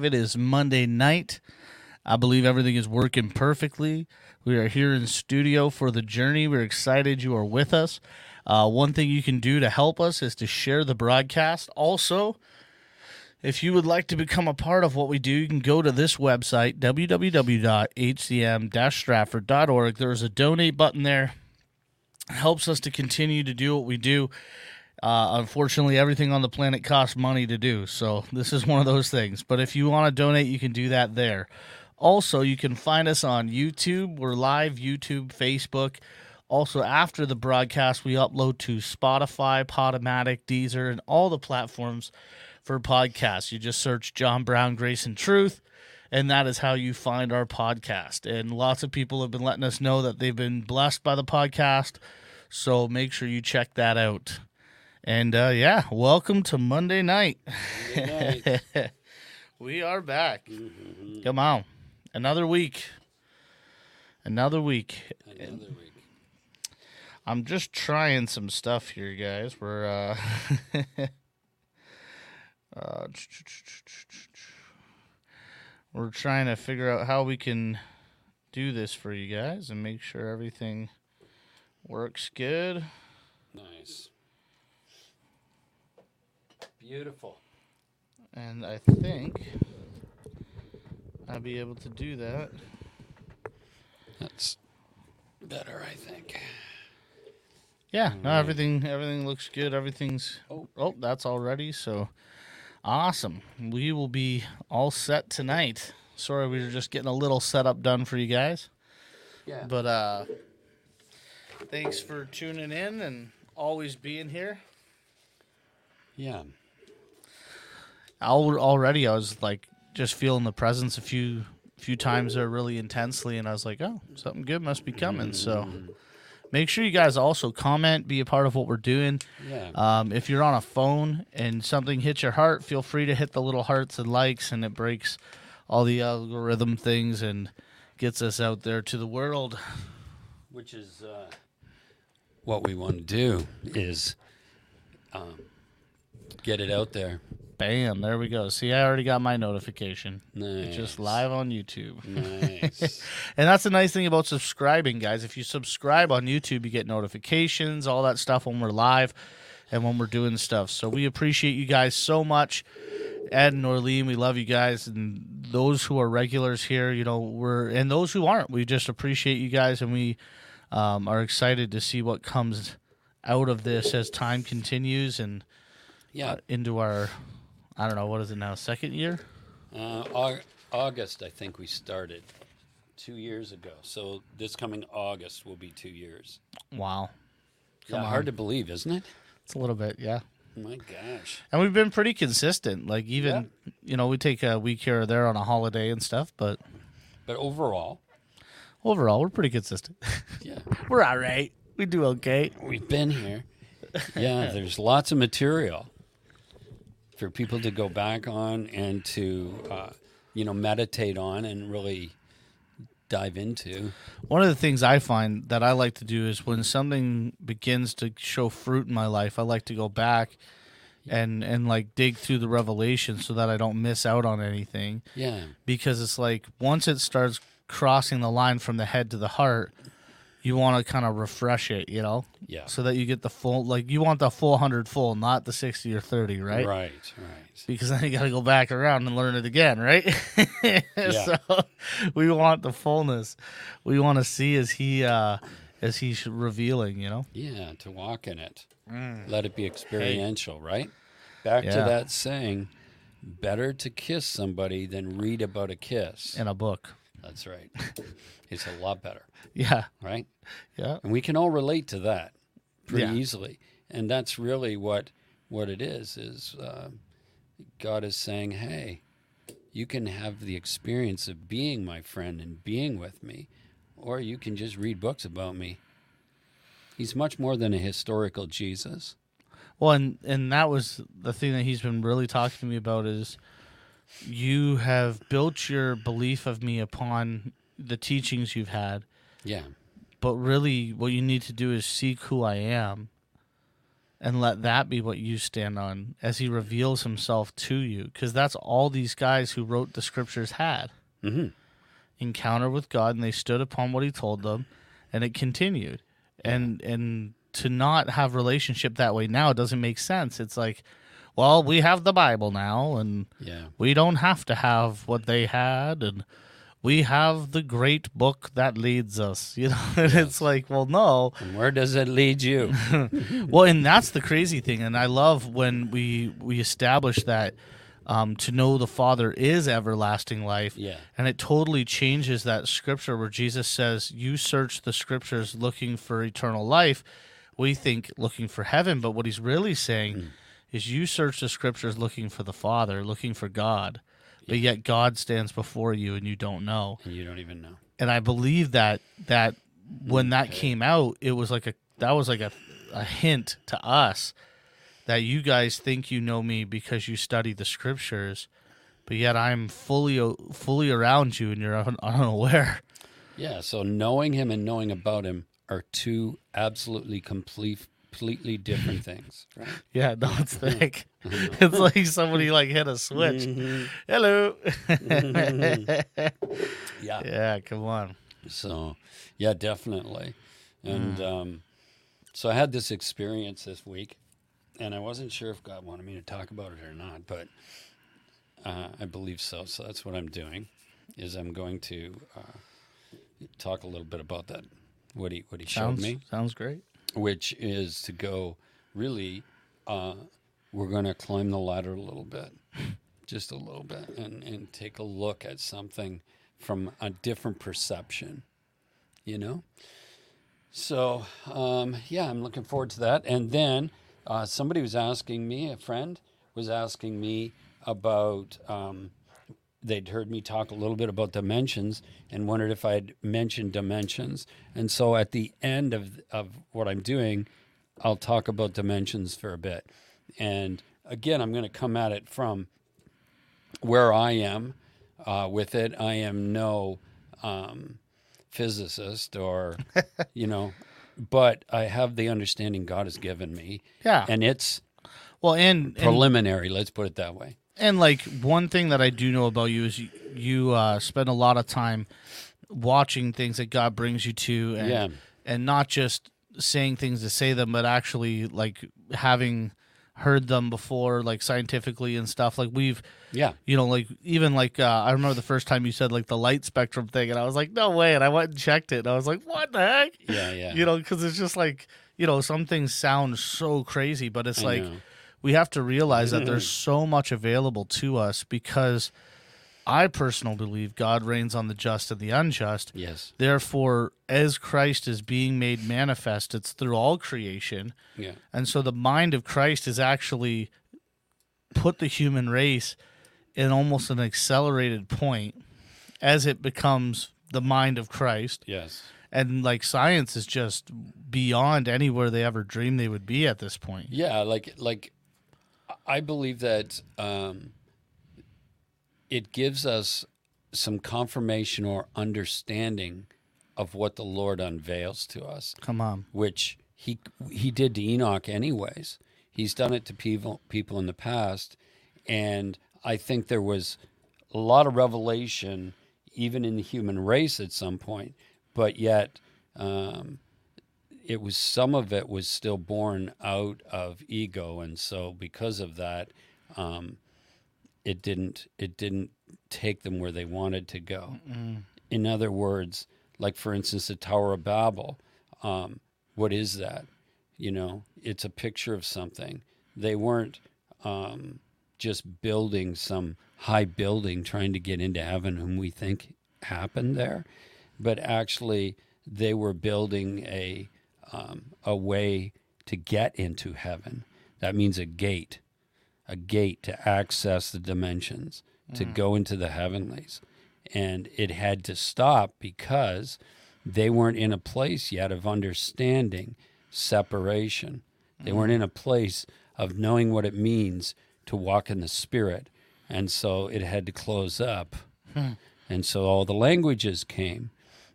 live. It is Monday night. I believe everything is working perfectly. We are here in studio for the journey. We're excited you are with us. Uh, one thing you can do to help us is to share the broadcast. Also, if you would like to become a part of what we do, you can go to this website, www.hcm-stratford.org. There's a donate button there. It helps us to continue to do what we do. Uh, unfortunately, everything on the planet costs money to do, so this is one of those things. But if you want to donate, you can do that there. Also, you can find us on YouTube. We're live YouTube, Facebook. Also, after the broadcast, we upload to Spotify, Podomatic, Deezer, and all the platforms for podcasts. You just search John Brown, Grace, and Truth, and that is how you find our podcast. And lots of people have been letting us know that they've been blessed by the podcast, so make sure you check that out. And uh, yeah, welcome to Monday night. we are back. Come on. Another week. Another week. Another week. I'm just trying some stuff here, guys. We're uh, uh we're trying to figure out how we can do this for you guys and make sure everything works good. Nice. Beautiful. And I think I'll be able to do that. That's better, I think. Yeah, no, everything everything looks good. Everything's Oh. oh, that's all ready. So awesome. We will be all set tonight. Sorry, we were just getting a little setup done for you guys. Yeah. But uh thanks for tuning in and always being here. yeah. Al- Already I was like just feeling the presence a few few times there really intensely and I was like, "Oh, something good must be coming." So make sure you guys also comment, be a part of what we're doing. Yeah. Um, if you're on a phone and something hits your heart, feel free to hit the little hearts and likes, and it breaks all the algorithm things and gets us out there to the world. Which is uh, what we want to do is um, get it out there. Bam, there we go. See, I already got my notification. Nice. It's just live on YouTube. Nice. And that's the nice thing about subscribing, guys. If you subscribe on YouTube, you get notifications, all that stuff when we're live and when we're doing stuff. So we appreciate you guys so much. Ed and Orlean, we love you guys. And those who are regulars here, you know, we're, and those who aren't, we just appreciate you guys. And we um, are excited to see what comes out of this as time continues and yeah. uh, into our, I don't know, what is it now, second year? Uh, Au- August, I think we started two years ago. So this coming August will be two years. Wow. Yeah, Come hard to believe, isn't it? It's a little bit, yeah. My gosh. And we've been pretty consistent. Like even you know, we take a week here or there on a holiday and stuff, but But overall, overall we're pretty consistent. yeah, we're all right. We do okay. we've been here. Yeah, there's lots of material for people to go back on and to, uh, you know, meditate on and really dive into. One of the things I find that I like to do is when something begins to show fruit in my life, I like to go back and and like dig through the revelation so that I don't miss out on anything Yeah, because it's like once it starts crossing the line from the head to the heart, you want to kind of refresh it, you know? yeah, So that you get the full like you want the full 100 full, not the 60 or 30, right? right, right. because then you got to go back around and learn it again, right? yeah. so we want the fullness. We want to see as he uh as he's revealing, you know. Yeah, to walk in it. Let it be experiential, right? Back to Mm. That saying, better to kiss somebody than read about a kiss. in a book. That's right. it's a lot better, Yeah, right? yeah, And we can all relate to that pretty Yeah. easily. And that's really what what it is is uh, God is saying, "Hey, you can have the experience of being my friend and being with me, or you can just read books about me." He's much more than a historical Jesus. Well, and and that was the thing that he's been really talking to me about is you have built your belief of me upon the teachings you've had, Yeah. but really what you need to do is seek who I am and let that be what you stand on as he reveals himself to you because that's all these guys who wrote the scriptures had. hmm encounter with God and they stood upon what he told them and it continued. And and to not have relationship that way now doesn't make sense. It's like, well, we have the Bible now and Yeah. we don't have to have what they had and we have the great book that leads us, you know. And it's like, well, no. And where does it lead you? Well, and that's the crazy thing, and I love when we we establish that um, to know the Father is everlasting life. Yeah. and it totally changes that scripture where Jesus says, "You search the scriptures looking for eternal life." We think looking for heaven, but what he's really saying is, you search the scriptures looking for the Father, looking for God, but yet God stands before you and you don't know and you don't even know. and I believe that that when that came out, it was like a that was like a a hint to us that you guys think you know me because you study the scriptures, but yet I'm fully fully around you and you're un- unaware. Yeah, so knowing him and knowing about him are two absolutely complete, completely different things, right? Yeah, no, it's thick. It's like somebody like hit a switch. Hello. Yeah. yeah, come on. So, yeah, definitely. And um, so I had this experience this week, and I wasn't sure if God wanted me to talk about it or not, but uh, I believe so. So that's what I'm doing. Is I'm going to uh, talk a little bit about that. What he what he showed me. sounds great. Which is to go really uh, we're going to climb the ladder a little bit just a little bit and, and take a look at something from a different perception you know? So um, yeah i'm looking forward to that. And then uh, somebody was asking me a friend was asking me about um, they'd heard me talk a little bit about dimensions and wondered if I'd mentioned dimensions. And so at the end of of what I'm doing, I'll talk about dimensions for a bit. And again, I'm going to come at it from where I am uh, with it. I am no um, physicist or, you know, but I have the understanding God has given me. Yeah. And it's Well, and, and preliminary, let's put it that way. And like one thing that I do know about you is you, you uh, spend a lot of time watching things that God brings you to, and Yeah. and not just saying things to say them, but actually like having heard them before, like scientifically and stuff. Like we've, Yeah. you know, like even like uh, I remember the first time you said like the light spectrum thing, and I was like, no way, and I went and checked it, and I was like, what the heck? Yeah. Yeah. You know, because it's just like you know, some things sound so crazy, but it's I like know. We have to realize that there's mm-hmm. so much available to us because I personally believe God reigns on the just and the unjust. Yes. Therefore, as Christ is being made manifest, it's through all creation. Yeah. And so the mind of Christ is actually put the human race in almost an accelerated point as it becomes the mind of Christ. Yes. And like science is just beyond anywhere they ever dreamed they would be at this point. Yeah, like like I believe that um, it gives us some confirmation or understanding of what the Lord unveils to us, Come on. which he he did to Enoch anyways. He's done it to people people in the past, and I think there was a lot of revelation even in the human race at some point, but yet um, it was some of it was still born out of ego, and so because of that, um, it didn't it didn't take them where they wanted to go. In other words, like for instance, the Tower of Babel. Um, what is that? You know, it's a picture of something. They weren't um, just building some high building trying to get into heaven whom we think happened there but actually they were building a um, a way to get into heaven that means a gate a gate to access the dimensions to mm. go into the heavenlies and it had to stop because they weren't in a place yet of understanding separation. They weren't mm. in a place of knowing what it means to walk in the spirit. And so it had to close up. Hmm. And so all the languages came.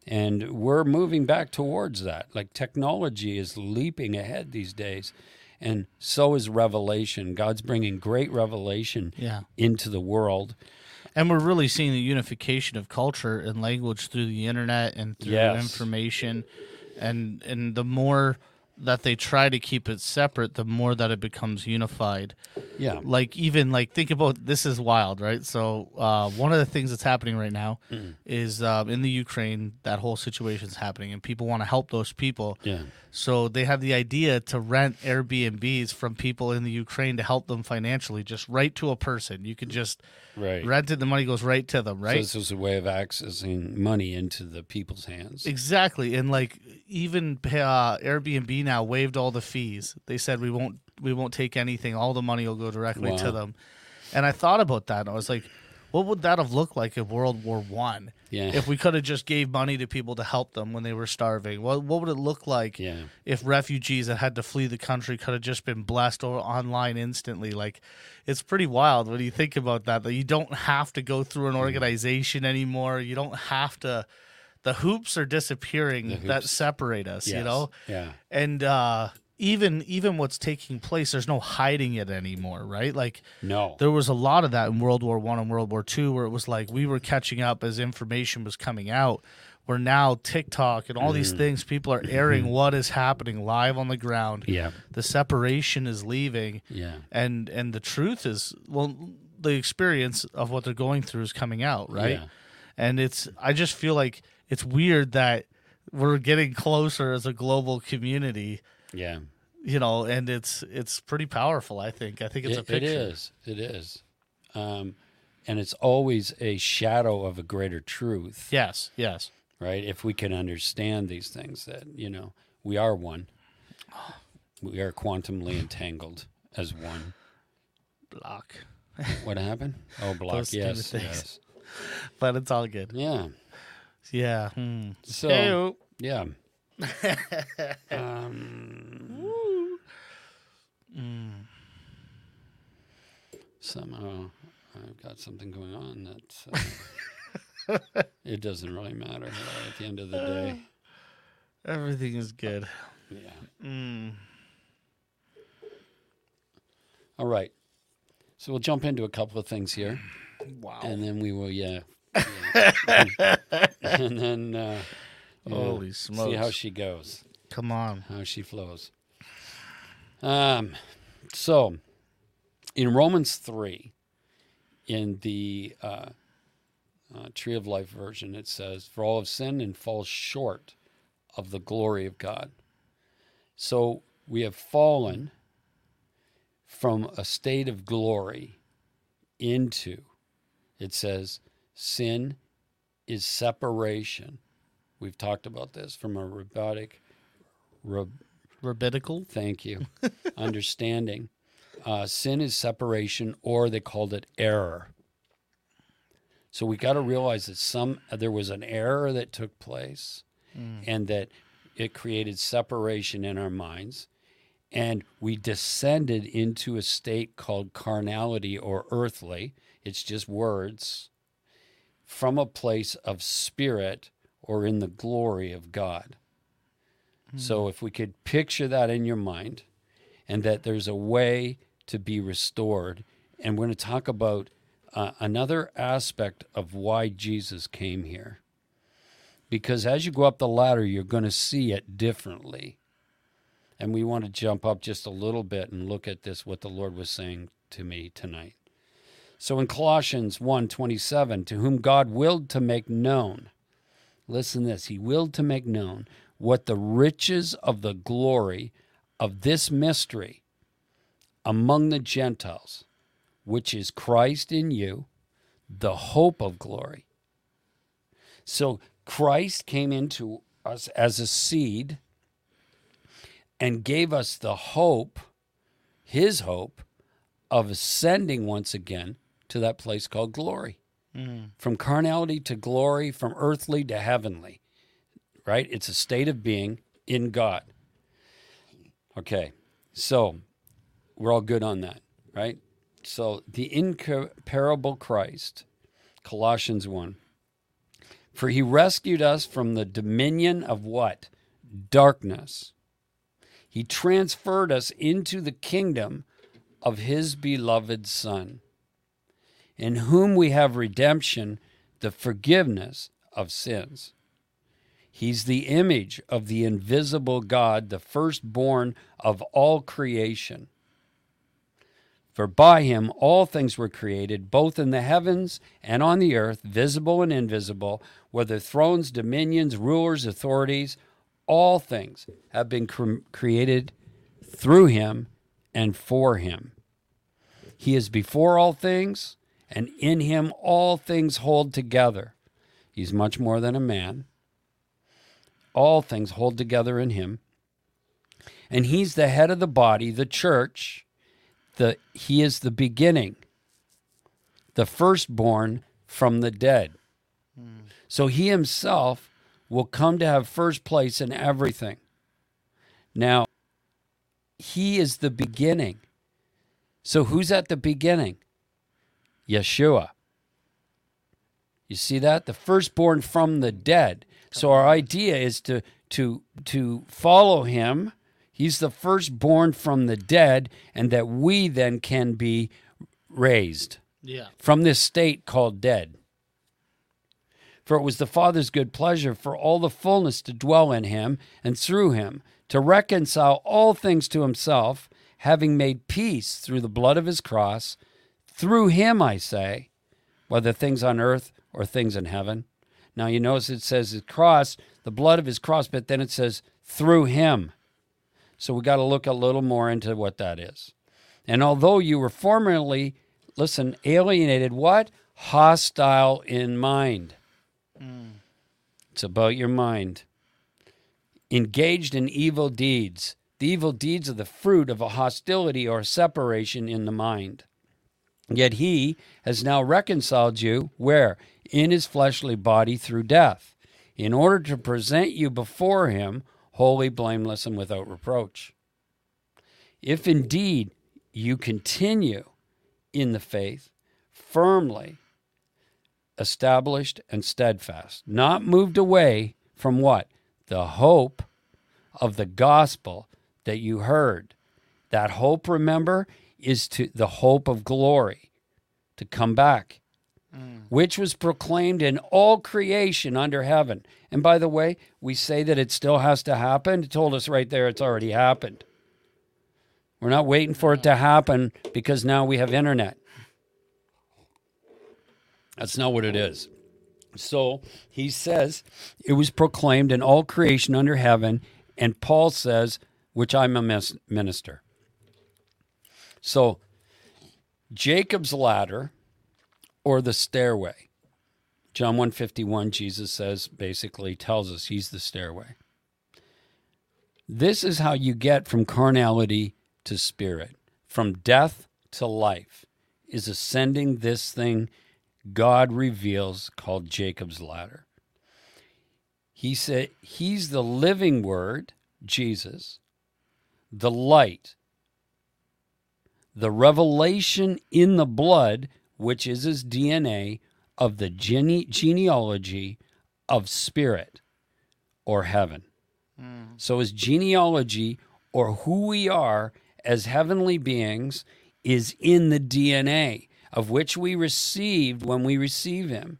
And we're moving back towards that. Like technology is leaping ahead these days. And so is revelation. God's bringing great revelation Yeah. into the world. And we're really seeing the unification of culture and language through the internet and through Yes. information. And and the more that they try to keep it separate, the more that it becomes unified. Yeah. Like even like think about this is wild, right? So uh, one of the things that's happening right now Mm. is um, in the Ukraine that whole situation's happening, and people want to help those people. Yeah. So they have the idea to rent Airbnbs from people in the Ukraine to help them financially, just right to a person. You could just Right. rent it, the money goes right to them, So right? this is a way of accessing money into the people's hands. Exactly, and like even uh, Airbnb now waived all the fees. They said we won't we won't take anything. All the money will go directly Wow. to them. And I thought about that, and I was like, what would that have looked like if World War One? Yeah. If we could have just gave money to people to help them when they were starving, what what would it look like? Yeah. If refugees that had to flee the country could have just been blessed or online instantly, like it's pretty wild when you think about that. That you don't have to go through an mm. organization anymore. You don't have to. The hoops are disappearing that separate us. You know, Yeah. and uh, even even what's taking place, there's no hiding it anymore, right? Like No. there was a lot of that in World War One and World War Two, where it was like we were catching up as information was coming out. Where now TikTok and all these Mm. things, people are airing what is happening live on the ground. Yeah. The separation is leaving, Yeah. and and the truth is, well, the experience of what they're going through is coming out, right? Yeah. And it's, I just feel like it's weird that we're getting closer as a global community Yeah. you know, and it's it's pretty powerful. I think. I think it's a It, it picture. is. It is. Um, and it's always a shadow of a greater truth, Yes. Yes. right? If we can understand these things, that you know we are one. We are quantumly entangled as one. Block. What happened? Oh, block. Yes. Yes. But it's all good. Yeah. Yeah. Hmm. So. Hey-o. Yeah. um, Somehow I've got something going on that uh, it doesn't really matter uh, at the end of the day. Everything is good. Yeah. Mm. All right. So we'll jump into a couple of things here, Wow. and then we will, yeah. and then uh, Holy see smokes. how she goes. Come on. how she flows. Um, so in Romans 3, in the uh, uh, Tree of Life version, it says, For all have sinned and fall short of the glory of God. So we have fallen from a state of glory into, it says, sin is separation. We've talked about this from a robotic, rab- Rabbinical. Thank you. Understanding. Uh, sin is separation, or they called it error. So we got to realize that some there was an error that took place, and that it created separation in our minds, and we descended into a state called carnality or earthly. It's just words from a place of spirit or in the glory of God. So if we could picture that in your mind and that there's a way to be restored, and we're going to talk about uh, another aspect of why Jesus came here. Because as you go up the ladder, you're going to see it differently. And we want to jump up just a little bit and look at this, what the Lord was saying to me tonight. So in Colossians 1:27, to whom God willed to make known, listen this, he willed to make known what the riches of the glory of this mystery among the Gentiles, which is Christ in you, the hope of glory. So Christ came into us as a seed and gave us the hope, his hope, of ascending once again to that place called glory. Mm. From carnality to glory, from earthly to heavenly, right? It's a state of being in God. Okay, so we're all good on that, right? So the incomparable Christ, Colossians 1. For he rescued us from the dominion of what? Darkness. He transferred us into the kingdom of his beloved Son, in whom we have redemption, the forgiveness of sins. He's the image of the invisible God, the firstborn of all creation. For by him all things were created, both in the heavens and on the earth, visible and invisible, whether thrones, dominions, rulers, authorities, all things have been cre- created through him and for him. He is before all things, and in him all things hold together. He's much more than a man. All things hold together in him. And he's the head of the body, the church. The, he is the beginning, the firstborn from the dead. So he himself will come to have first place in everything. Now, he is the beginning. So who's at the beginning? Yeshua. You see that? The firstborn from the dead. So our idea is to to to follow him. He's the firstborn from the dead, and that we then can be raised Yeah. from this state called dead. For it was the Father's good pleasure for all the fullness to dwell in him and through him, to reconcile all things to himself, having made peace through the blood of his cross. Through him, I say, whether things on earth or things in heaven. Now you notice it says his cross, the blood of his cross, but then it says through him. So we got to look a little more into what that is. And although you were formerly, listen, alienated, what? Hostile in mind. Mm. It's about your mind. Engaged in evil deeds. The evil deeds are the fruit of a hostility or separation in the mind. Yet he has now reconciled you, where? In his fleshly body through death, in order to present you before him holy, blameless, and without reproach. If indeed you continue in the faith, firmly established and steadfast, not moved away from what? The hope of the gospel that you heard. That hope, remember, is to the hope of glory to come back, mm. which was proclaimed in all creation under heaven. And by the way, we say that it still has to happen. It told us right there it's already happened. We're not waiting for it to mm. happen because now we have internet. That's not what it is. So he says it was proclaimed in all creation under heaven, and Paul says, which I'm a minister. So Jacob's ladder or the stairway. John 151 Jesus says basically tells us he's the stairway. This is how you get from carnality to spirit, from death to life is ascending this thing God reveals called Jacob's ladder. He said he's the living word, Jesus, the light, the revelation in the blood, which is his DNA of the gene- genealogy of spirit or heaven. Hmm. So his genealogy or who we are as heavenly beings is in the DNA of which we received when we receive him.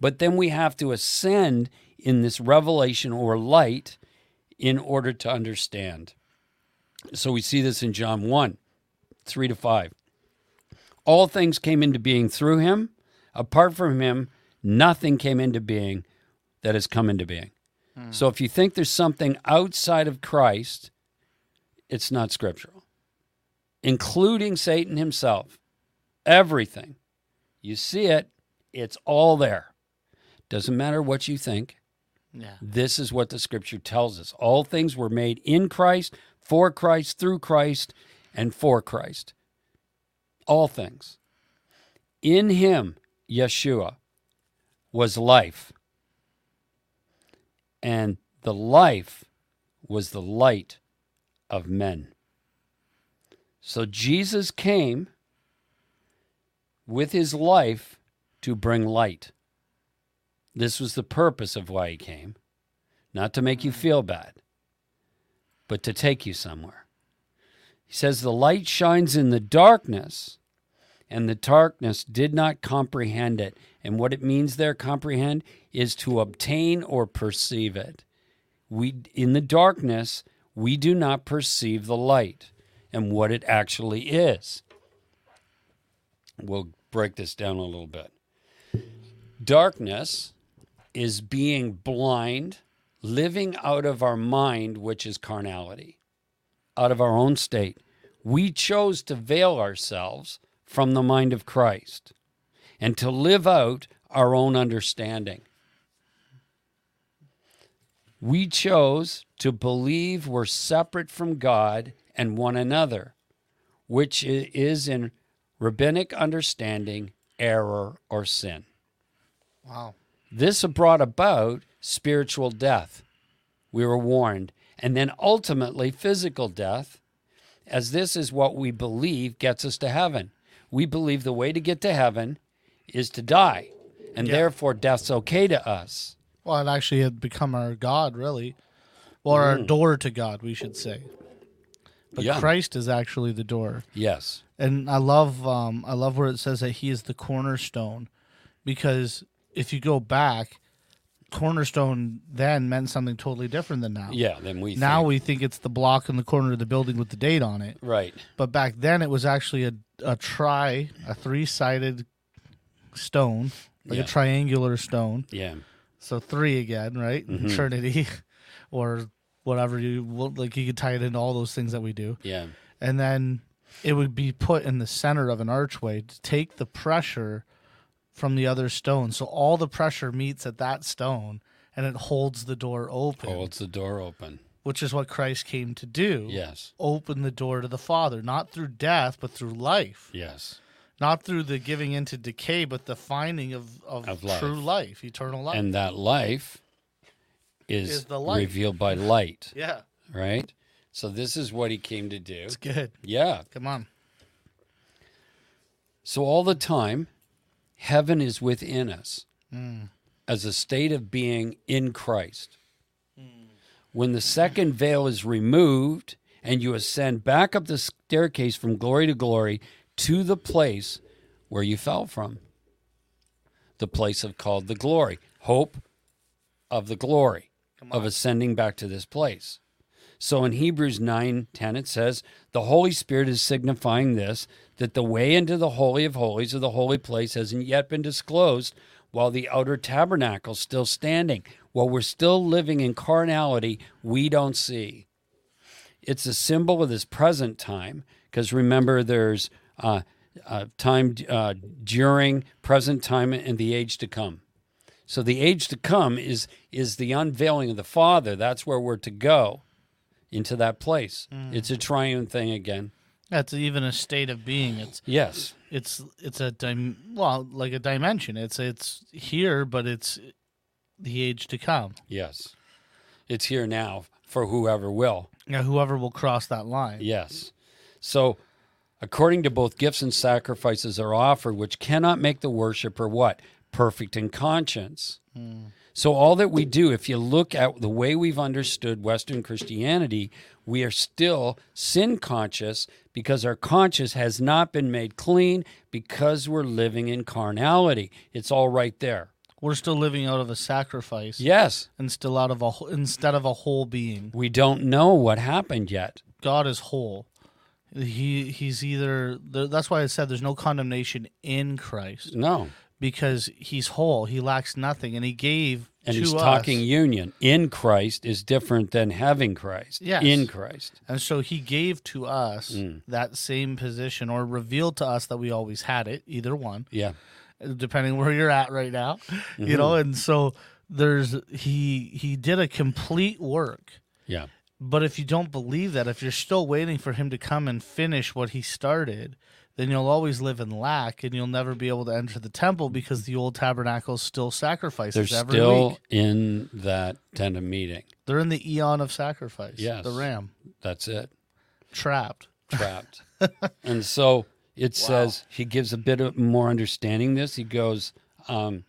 But then we have to ascend in this revelation or light in order to understand. So we see this in John 1 3 to 5. All things came into being through him. Apart from him, nothing came into being that has come into being. Hmm. So if you think there's something outside of Christ, it's not scriptural, including Satan himself. Everything. You see it, it's all there. Doesn't matter what you think. Yeah. This is what the scripture tells us. All things were made in Christ, for Christ, through Christ, and for Christ. All things. In him, Yeshua, was life. And the life was the light of men. So Jesus came with his life to bring light. This was the purpose of why he came, not to make you mm. feel bad, but to take you somewhere. He says, The light shines in the darkness, and the darkness did not comprehend it. And what it means there, comprehend, is to obtain or perceive it. We, in the darkness, we do not perceive the light and what it actually is. We'll break this down a little bit. Darkness is being blind, living out of our mind, which is carnality, out of our own state. We chose to veil ourselves from the mind of Christ and to live out our own understanding. We chose to believe we're separate from God and one another, which is in rabbinic understanding error or sin. Wow. This brought about spiritual death. We were warned. And then ultimately physical death, as this is what we believe gets us to heaven. We believe the way to get to heaven is to die. And Yeah. therefore, death's okay to us. Well, it actually had become our God, really, or our door to God, we should say. But Yeah. Christ is actually the door, Yes. and I love, um, I love where it says that He is the cornerstone, because if you go back, cornerstone then meant something totally different than now. Yeah. Then we Now think- we think it's the block in the corner of the building with the date on it, right. but back then it was actually a a tri, a three sided stone, like Yeah. a triangular stone. Yeah. So three again, right? Mhm. Trinity, or whatever you like. You could tie it into all those things that we do, Yeah. and then it would be put in the center of an archway to take the pressure from the other stone. So all the pressure meets at that stone, and it holds the door open, Holds the door open. which is what Christ came to do. Yes. Open the door to the Father, not through death, but through life. Yes. Not through the giving into decay, but the finding of, of, Of life. true life, eternal life. And that life is, Is the light. revealed by light, yeah, right? So this is what he came to do. it's good. Yeah. Come on. So all the time, heaven is within us mm. as a state of being in Christ. Mm. When the second veil is removed and you ascend back up the staircase from glory to glory to the place where you fell from, the place of called the glory, hope of the glory of ascending back to this place. So in Hebrews 9 10, it says, The Holy Spirit is signifying this, that the way into the Holy of Holies of the holy place hasn't yet been disclosed, while the outer tabernacle is still standing. While we're still living in carnality, we don't see. It's a symbol of this present time, because remember, there's uh, uh, time uh, during, present time, and the age to come. So the age to come is is the unveiling of the Father. That's where we're to go into that place. It's a triune thing again. That's even a state of being. It's Yes. it's it's a dim, well, like a dimension. It's it's here, but it's the age to come. Yes. It's here now for whoever will. Now, whoever will cross that line. Yes. So according to both gifts and sacrifices are offered, which cannot make the worshiper what? Perfect in conscience. Hmm. So all that we do, if you look at the way we've understood Western Christianity, we are still sin conscious because our conscience has not been made clean because we're living in carnality. It's all right there. We're still living out of a sacrifice, Yes, and still out of a instead of a whole being. we don't know what happened yet. God is whole. He he's either that's why I said there's no condemnation in Christ No. Because he's whole, he lacks nothing, and he gave And to he's us. talking union. In Christ is different than having Christ. Yes. In Christ. And so he gave to us Mm. that same position or revealed to us that we always had it, either one, Yeah. depending where you're at right now. You know, Mm-hmm. and so there's he he did a complete work. Yeah. But if you don't believe that, if you're still waiting for him to come and finish what he started, then you'll always live in lack and you'll never be able to enter the temple because the old tabernacle still sacrifices They're every still week. in that tent of meeting. They're in the eon of sacrifice. Yes. The ram That's it. trapped. trapped. and so it says he gives a bit of more understanding this. He goes, um,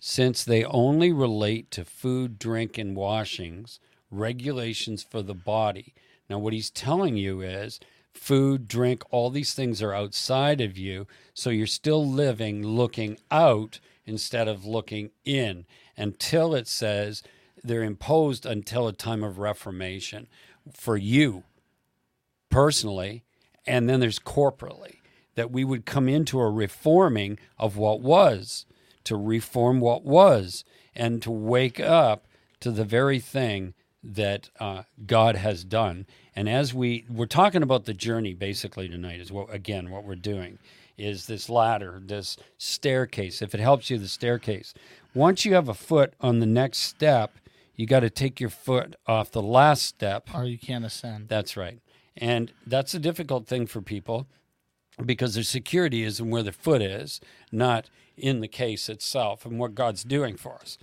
since they only relate to food, drink, and washings, regulations for the body. Now, what he's telling you is food, drink, all these things are outside of you. So you're still living looking out instead of looking in until it says they're imposed until a time of reformation for you personally, and then there's corporately, that we would come into a reforming of what was, to reform what was, and to wake up to the very thing that uh, God has done. And as we we're talking about the journey basically tonight is what again what we're doing is this ladder, this staircase. If it helps you, the staircase. Once you have a foot on the next step, you got to take your foot off the last step Or you can't ascend. that's right. And that's a difficult thing for people because their security is in where their foot is, not in the case itself and what God's doing for us.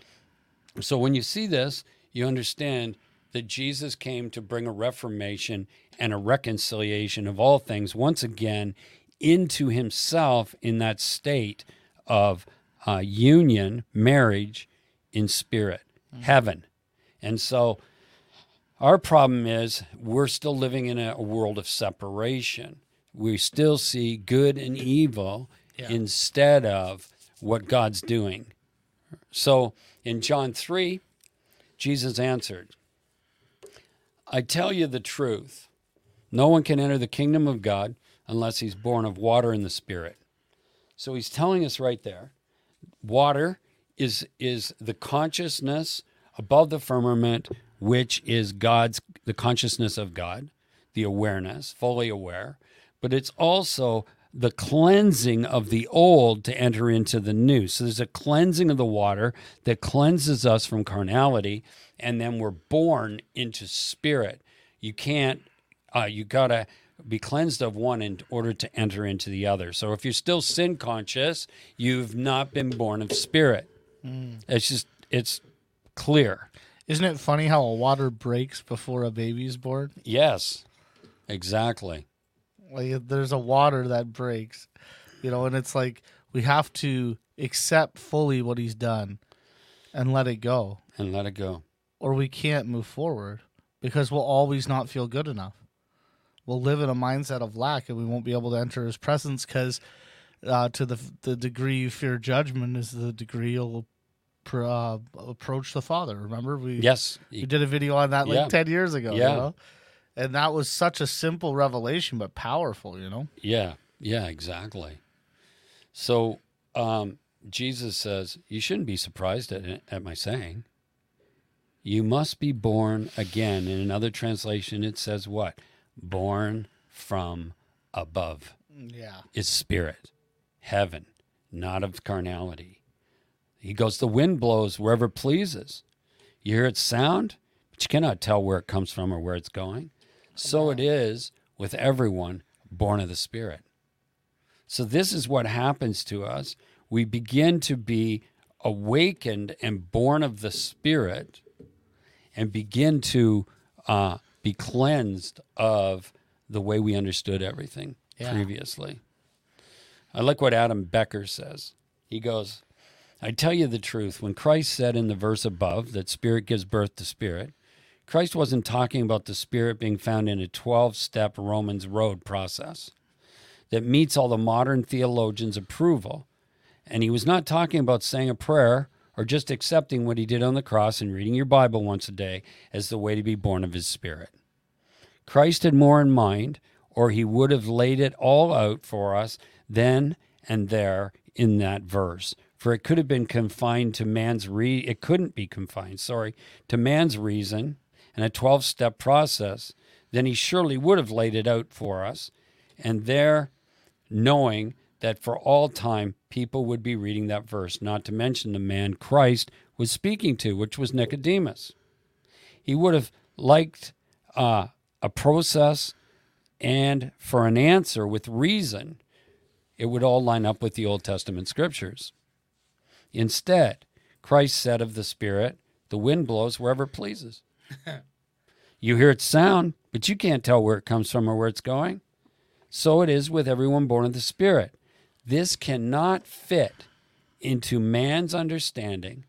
So when you see this, you understand that Jesus came to bring a reformation and a reconciliation of all things once again into himself in that state of uh, union, marriage in spirit, heaven. And so our problem is we're still living in a, a world of separation. We still see good and evil Yeah. instead of what God's doing. So in John 3, Jesus answered, I tell you the truth. No one can enter the kingdom of God unless he's born of water and the Spirit. So he's telling us right there water is is the consciousness above the firmament which is God's the consciousness of God, the awareness, fully aware, but it's also the cleansing of the old to enter into the new. So there's a cleansing of the water that cleanses us from carnality, and then we're born into spirit. You can't, uh, you gotta be cleansed of one in order to enter into the other. So if you're still sin conscious, you've not been born of spirit. It's just, it's clear. Isn't it funny how a water breaks before a baby's born? Yes, exactly. Like there's a water that breaks, you know, and it's like we have to accept fully what he's done and let it go, And let it go. or we can't move forward because we'll always not feel good enough. We'll live in a mindset of lack, and we won't be able to enter his presence because, uh, to the the degree you fear judgment, is the degree you'll pr- uh, approach the Father. Remember we Yes. we did a video on that like Yeah. ten years ago. Yeah. You know? And that was such a simple revelation, but powerful. You know. Yeah, yeah, exactly. So um, Jesus says, You shouldn't be surprised at, at my saying. You must be born again. In another translation, it says what? Born from above. Yeah. It's spirit, heaven, not of carnality. He goes, The wind blows wherever it pleases. You hear its sound, but you cannot tell where it comes from or where it's going. So it is with everyone born of the Spirit. So this is what happens to us. We begin to be awakened and born of the Spirit and begin to uh, be cleansed of the way we understood everything Yeah. previously. I like what Adam Becker says. He goes, I tell you the truth. When Christ said in the verse above that spirit gives birth to spirit, Christ wasn't talking about the spirit being found in a 12 step Romans road process that meets all the modern theologians' approval. And he was not talking about saying a prayer or just accepting what he did on the cross and reading your Bible once a day as the way to be born of his spirit. Christ had more in mind, or he would have laid it all out for us then and there in that verse. for it could have been confined to man's re it couldn't be confined, sorry, to man's reason and a 12-step process, then he surely would have laid it out for us. And there knowing that for all time people would be reading that verse, not to mention the man Christ was speaking to, which was Nicodemus. He would have liked uh, a process and for an answer with reason, it would all line up with the Old Testament scriptures. Instead, Christ said of the Spirit, the wind blows wherever it pleases. you hear its sound, but you can't tell where it comes from or where it's going. So it is with everyone born of the Spirit. This cannot fit into man's understanding,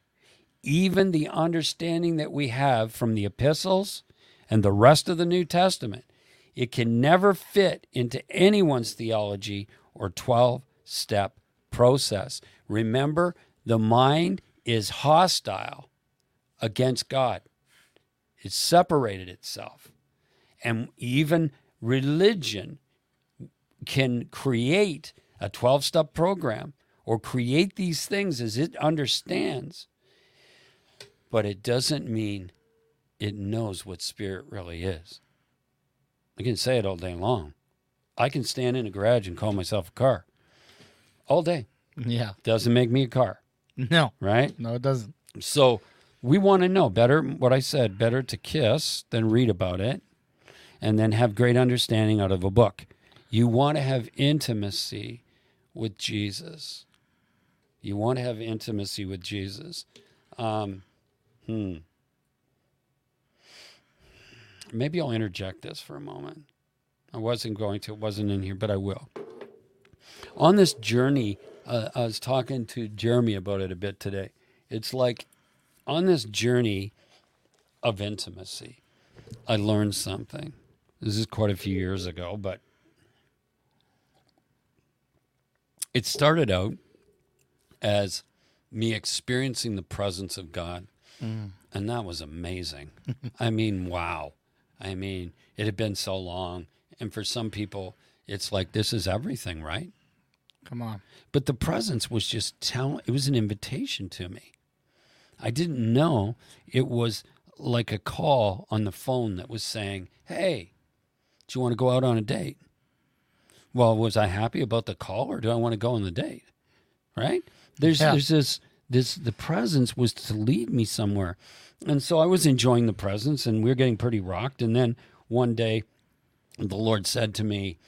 even the understanding that we have from the epistles and the rest of the New Testament. It can never fit into anyone's theology or 12 step process. Remember, the mind is hostile against God, it separated itself. And even religion can create a 12 step program or create these things as it understands, but it doesn't mean it knows what spirit really is. I can say it all day long. I can stand in a garage and call myself a car all day. Yeah. Doesn't make me a car, No. right? No, it doesn't. So we want to know better what I said, better to kiss than read about it and then have great understanding out of a book. You want to have intimacy with Jesus. You want to have intimacy with Jesus. Um, hmm. Maybe I'll interject this for a moment. I wasn't going to, it wasn't in here, but I will. On this journey, uh, I was talking to Jeremy about it a bit today. It's like on this journey of intimacy, I learned something. This is quite a few years ago, but it started out as me experiencing the presence of God. Mm. And that was amazing. I mean, wow. I mean, it had been so long. And for some people, it's like this is everything, right? Come on. But the presence was just telling, it was an invitation to me. I didn't know it was like a call on the phone that was saying, Hey, do you want to go out on a date? Well, was I happy about the call or do I want to go on the date? Right? There's Yeah. there's this this the presence was to lead me somewhere. And so I was enjoying the presence and we were getting pretty rocked. And then one day the Lord said to me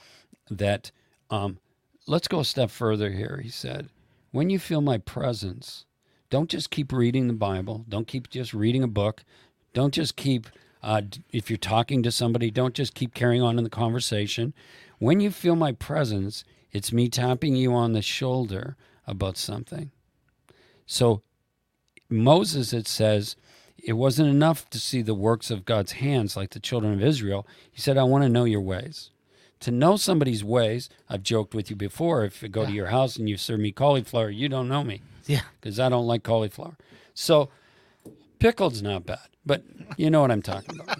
that um, let's go a step further here. He said, when you feel my presence, don't just keep reading the Bible. Don't keep just reading a book. Don't just keep, uh, if you're talking to somebody, don't just keep carrying on in the conversation. When you feel my presence, it's me tapping you on the shoulder about something. So, Moses, it says, it wasn't enough to see the works of God's hands like the children of Israel. He said, I want to know your ways to know somebody's ways. I've joked with you before. If I go to your house and you serve me cauliflower, you don't know me Yeah. because I don't like cauliflower. So pickled's not bad, but you know what I'm talking about.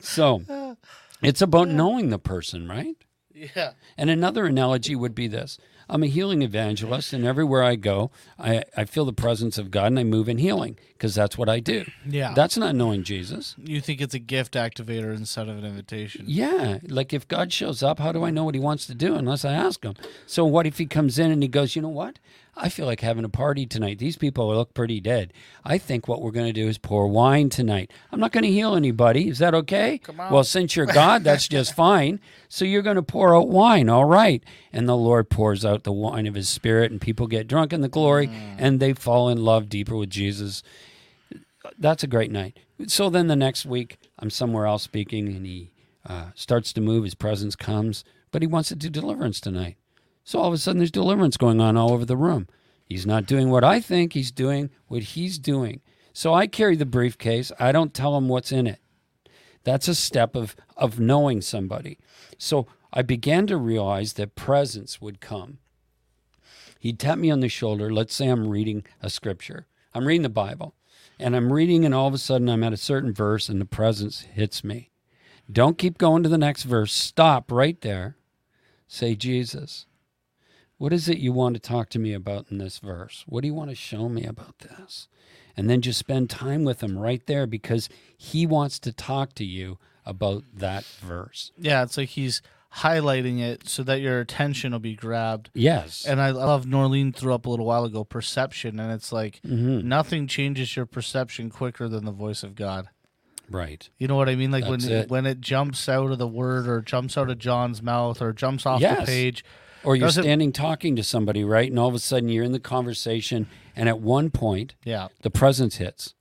so it's about knowing the person, right? Yeah. And another analogy would be this I'm a healing evangelist, and everywhere I go, I, I feel the presence of God and I move in healing because that's what I do. Yeah. That's not knowing Jesus. you think it's a gift activator instead of an invitation. Yeah, like if God shows up, how do I know what he wants to do unless I ask him? So what if he comes in and he goes, "You know what? I feel like having a party tonight. These people look pretty dead. I think what we're going to do is pour wine tonight. I'm not going to heal anybody. Is that okay? Come on. Well, since you're God, that's just fine. So you're going to pour out wine, all right? And the Lord pours out the wine of his spirit and people get drunk in the glory and they fall in love deeper with Jesus that's a great night. So then the next week, I'm somewhere else speaking, and he uh, starts to move. His presence comes, but he wants to do deliverance tonight. So all of a sudden, there's deliverance going on all over the room. He's not doing what I think, he's doing what he's doing. So I carry the briefcase. I don't tell him what's in it. That's a step of, of knowing somebody. So I began to realize that presence would come. He'd tap me on the shoulder. Let's say I'm reading a scripture. I'm reading the Bible and I'm reading, and all of a sudden I'm at a certain verse and the presence hits me. Don't keep going to the next verse. Stop right there. Say, Jesus, What is it you want to talk to me about in this verse? What do you want to show me about this? And then just spend time with him right there because he wants to talk to you about that verse. Yeah, it's like he's highlighting it so that your attention will be grabbed. Yes. And I love Norleen threw up a little while ago perception, and it's like Mm-hmm. nothing changes your perception quicker than the voice of God. right. You know what I mean? Like when That's it, it. when it jumps out of the word or jumps out of John's mouth or jumps off the page. Or you're Doesn't- standing talking to somebody, right? And all of a sudden you're in the conversation, and at one point, Yeah, the presence hits.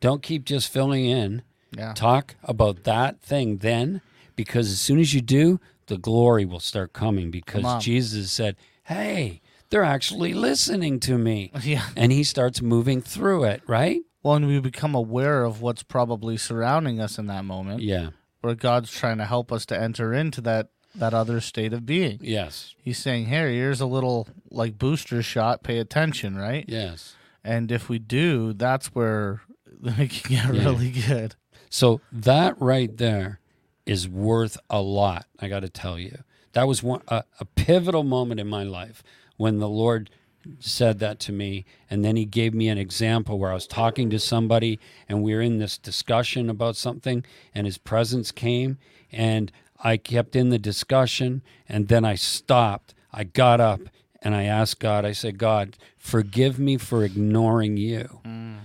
Don't keep just filling in. yeah, Talk about that thing then, because as soon as you do, the glory will start coming because on. Jesus said, Hey, they're actually listening to me. yeah. And he starts moving through it, right? Well, and we become aware of what's probably surrounding us in that moment, Yeah. where God's trying to help us to enter into that that other state of being. Yes. He's saying, "Here, here's a little like booster shot. Pay attention, right?" Yes. And if we do, that's where it can get Yeah. really good. So that right there is worth a lot. I got to tell you, that was one a, a pivotal moment in my life when the Lord said that to me, and then He gave me an example where I was talking to somebody, and we were in this discussion about something, and His presence came, and I kept in the discussion, and then I stopped. I got up and I asked God. I said, God, forgive me for ignoring you mm.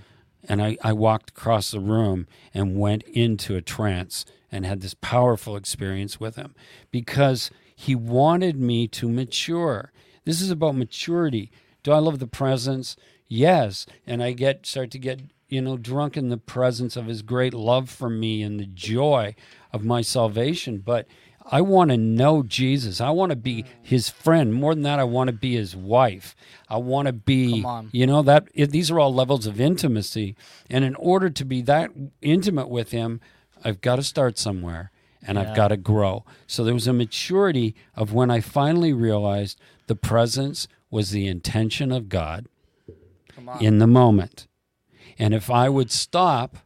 and I, I walked across the room and went into a trance and had this powerful experience with him because he wanted me to mature. This is about maturity. Do I love the presence? Yes. And I get start to get, you know, drunk in the presence of his great love for me and the joy of my salvation. But I want to know Jesus. I want to be his friend. More than that, I want to be his wife. I want to be you know that it, these are all levels of intimacy, and in order to be that intimate with him, I've got to start somewhere, and I've got to grow. So there was a maturity of when I finally realized the presence was the intention of God in the moment, and if I would stop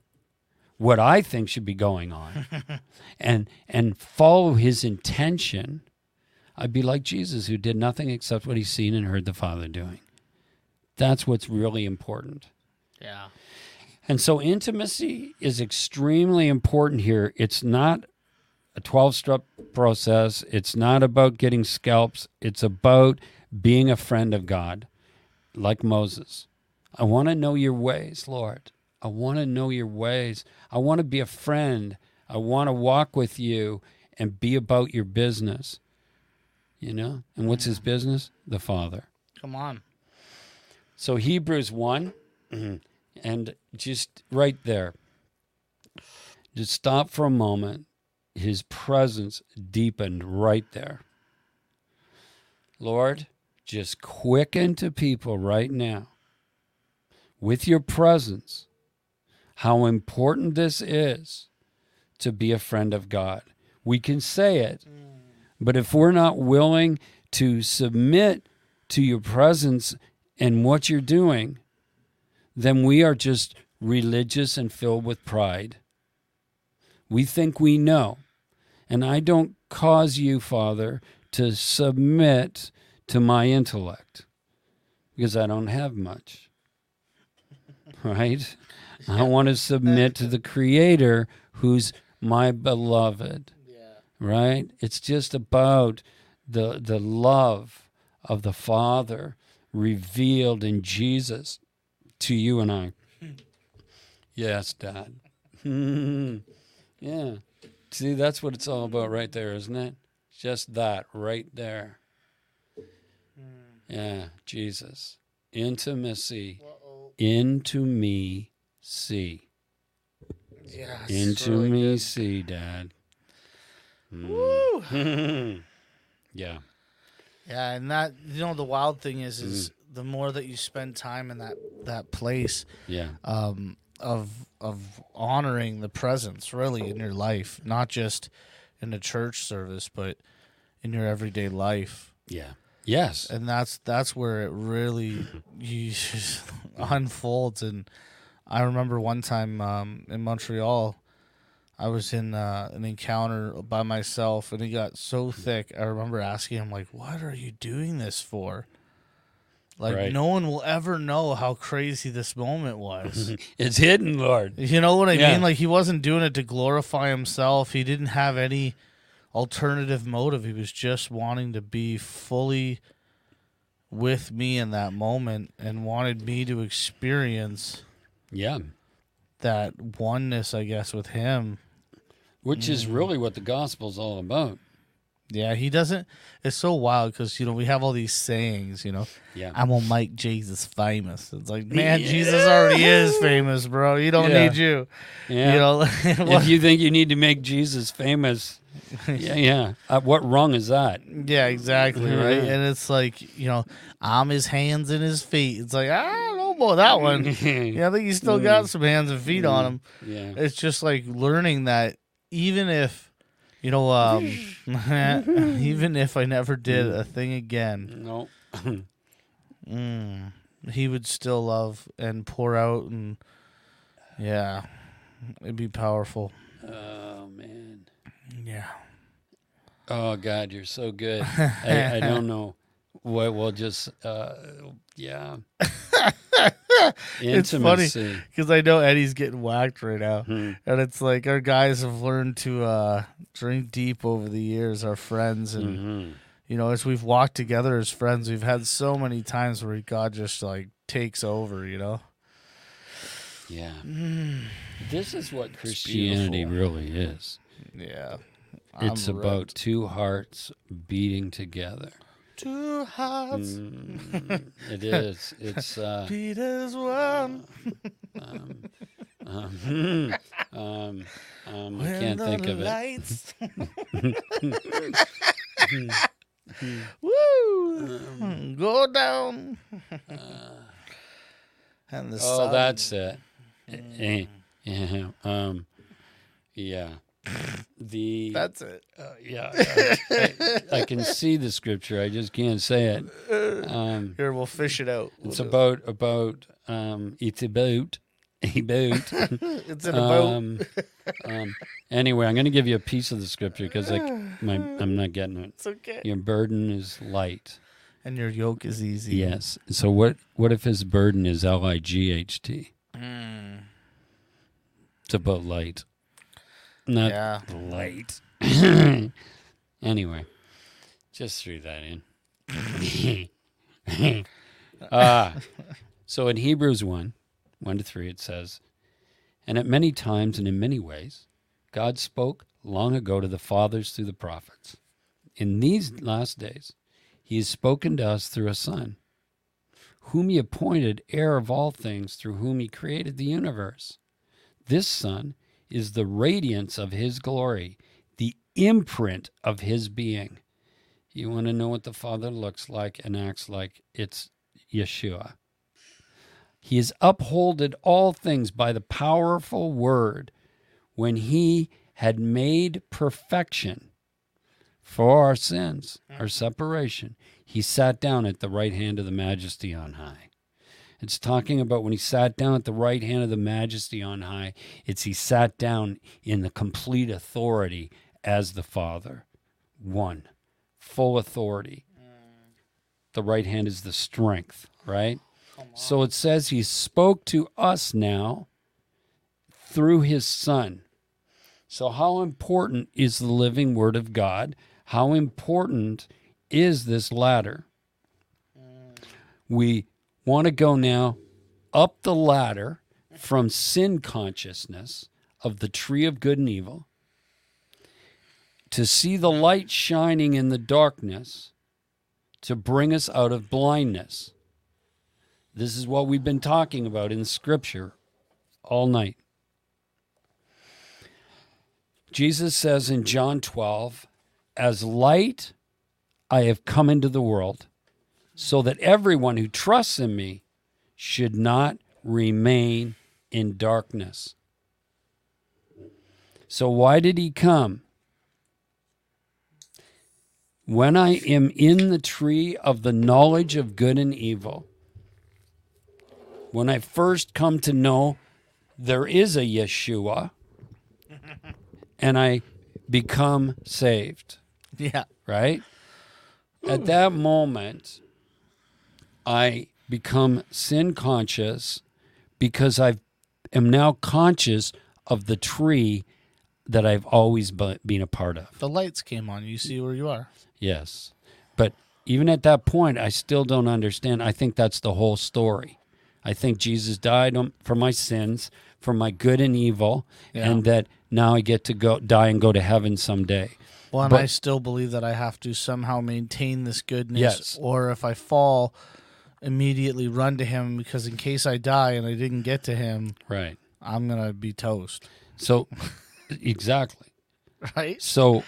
what I think should be going on, and and follow His intention. I'd be like Jesus, who did nothing except what he's seen and heard the Father doing. That's what's really important. yeah. And so intimacy is extremely important here. It's not a 12 step process, it's not about getting scalps, it's about being a friend of God, like Moses. I want to know your ways, Lord. I want to know your ways. I want to be a friend. I want to walk with you and be about your business. You know? And what's his business? The Father. Come on. So Hebrews 1, and just right there, just stop for a moment. His presence deepened right there. Lord, just quicken to people right now with your presence how important this is to be a friend of God. We can say it, but if we're not willing to submit to your presence and what you're doing, then we are just religious and filled with pride. We think we know. And I don't cause you, Father, to submit to my intellect because I don't have much. Right? I want to submit to the Creator who's my beloved Yeah. right? It's just about the the love of the Father revealed in Jesus to you and I. yes, Dad. yeah. See, that's what it's all about right there, isn't it? Just that right there. Hmm. Yeah, Jesus. Intimacy. Into me see. Yeah. it's Into really me good. see, Dad. Woo. yeah. Yeah, and that you know the wild thing is is Mm. the more that you spend time in that that place Yeah. um, of of honoring the presence really in your life, not just in a church service, but in your everyday life. Yeah. Yes. And that's that's where it really unfolds. And I remember one time um, in Montreal, I was in uh, an encounter by myself, and it got so thick. I remember asking him, like, "What are you doing this for?" Like, Right. no one will ever know how crazy this moment was. It's hidden, Lord. you know what I Yeah. mean? Like, he wasn't doing it to glorify himself. He didn't have any alternative motive. He was just wanting to be fully with me in that moment and wanted me to experience Yeah. that oneness, I guess, with him. Which is really what the gospel's all about. Yeah, he doesn't. It's so wild because you know we have all these sayings. You know, Yeah. I'm gonna make Jesus famous. It's like, man, Jesus already is famous, bro. You don't Yeah. need you. yeah. You know, if you think you need to make Jesus famous, yeah, yeah. Uh, what rung is that? yeah, exactly, right. Yeah. And it's like, you know, I'm his hands and his feet. It's like I don't know about that one. yeah, I think he's still got some hands and feet on him. Yeah. It's just like learning that even if. You know, um, even if I never did a thing again, No. Mm, he would still love and pour out and yeah, it'd be powerful. Man. Yeah. Oh God, you're so good. I, I don't know what we'll just. Uh, yeah. It's funny. Because I know Eddie's getting whacked right now. Hmm. And it's like our guys have learned to uh, drink deep over the years, our friends. And, Mhm. you know, as we've walked together as friends, we've had so many times where God just like takes over, you know? Yeah. Mm. This is what Christianity really is. Yeah. It's I'm about two hearts beating together. two hearts Mm, it is. It's. Uh, beat as one. um, um, um, um, I can't think of it. Woo! Um, Go down. and the Oh, sun. that's it. Eh, Yeah. Um, yeah. The that's it. uh, yeah. I, I, I can see the scripture. I just can't say it. Um, Here, we'll fish it out. it's We'll about about um, it's about about. just- it's in a boat. um, um, anyway, I'm going to give you a piece of the scripture because like my I'm not getting it. It's okay. Your burden is light. And your yoke is easy. Yes. So what what if his burden is L I G H T? Mm, It's about light. Not yeah. light. anyway, just threw that in. uh, so in Hebrews 1, 1 to 3, it says, And at many times and in many ways, God spoke long ago to the fathers through the prophets. In these last days, he has spoken to us through a Son, whom he appointed heir of all things, through whom he created the universe. This Son is the radiance of his glory, the imprint of his being. You want to know what the Father looks like and acts like? It's Yeshua. He has upholded all things by the powerful word when he had made perfection for our sins, our separation. He sat down at the right hand of the majesty on high. It's talking about when he sat down at the right hand of the majesty on high. It's he sat down in the complete authority as the Father. One, full authority. The right hand is the strength, right? So it says he spoke to us now through his Son. So, how important is the living Word of God? How important is this ladder? Mm. We want to go now up the ladder from sin consciousness of the tree of good and evil to see the light shining in the darkness to bring us out of blindness. This is what we've been talking about in Scripture all night. Jesus says in John 12, As light I have come into the world, so that everyone who trusts in me should not remain in darkness. So, why did he come? When I am in the tree of the knowledge of good and evil, when I first come to know there is a Yeshua, and I become saved, Yeah. right? At that moment, I become sin conscious because I am now conscious of the tree that I've always been a part of. The lights came on. You see where you are. Yes. But even at that point, I still don't understand. I think that's the whole story. I think Jesus died um, for my sins, for my good and evil, Yeah. and that now I get to go die and go to heaven someday. Well, and But- I still believe that I have to somehow maintain this goodness. Yes. Or if I fall, immediately run to him because in case I die and I didn't get to him, Right. I'm gonna be toast. So, exactly. Right? So,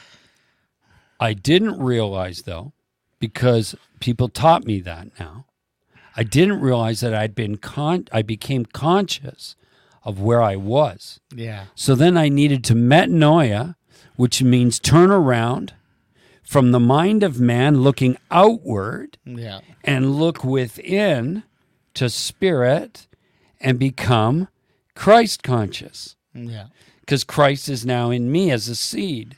I didn't realize though, because people taught me that now. I didn't realize that I'd been con. I became conscious of where I was. Yeah. So then I needed to metanoia, which means turn around from the mind of man, looking outward, Yeah. and look within to spirit and become Christ conscious Yeah. because Christ is now in me as a seed.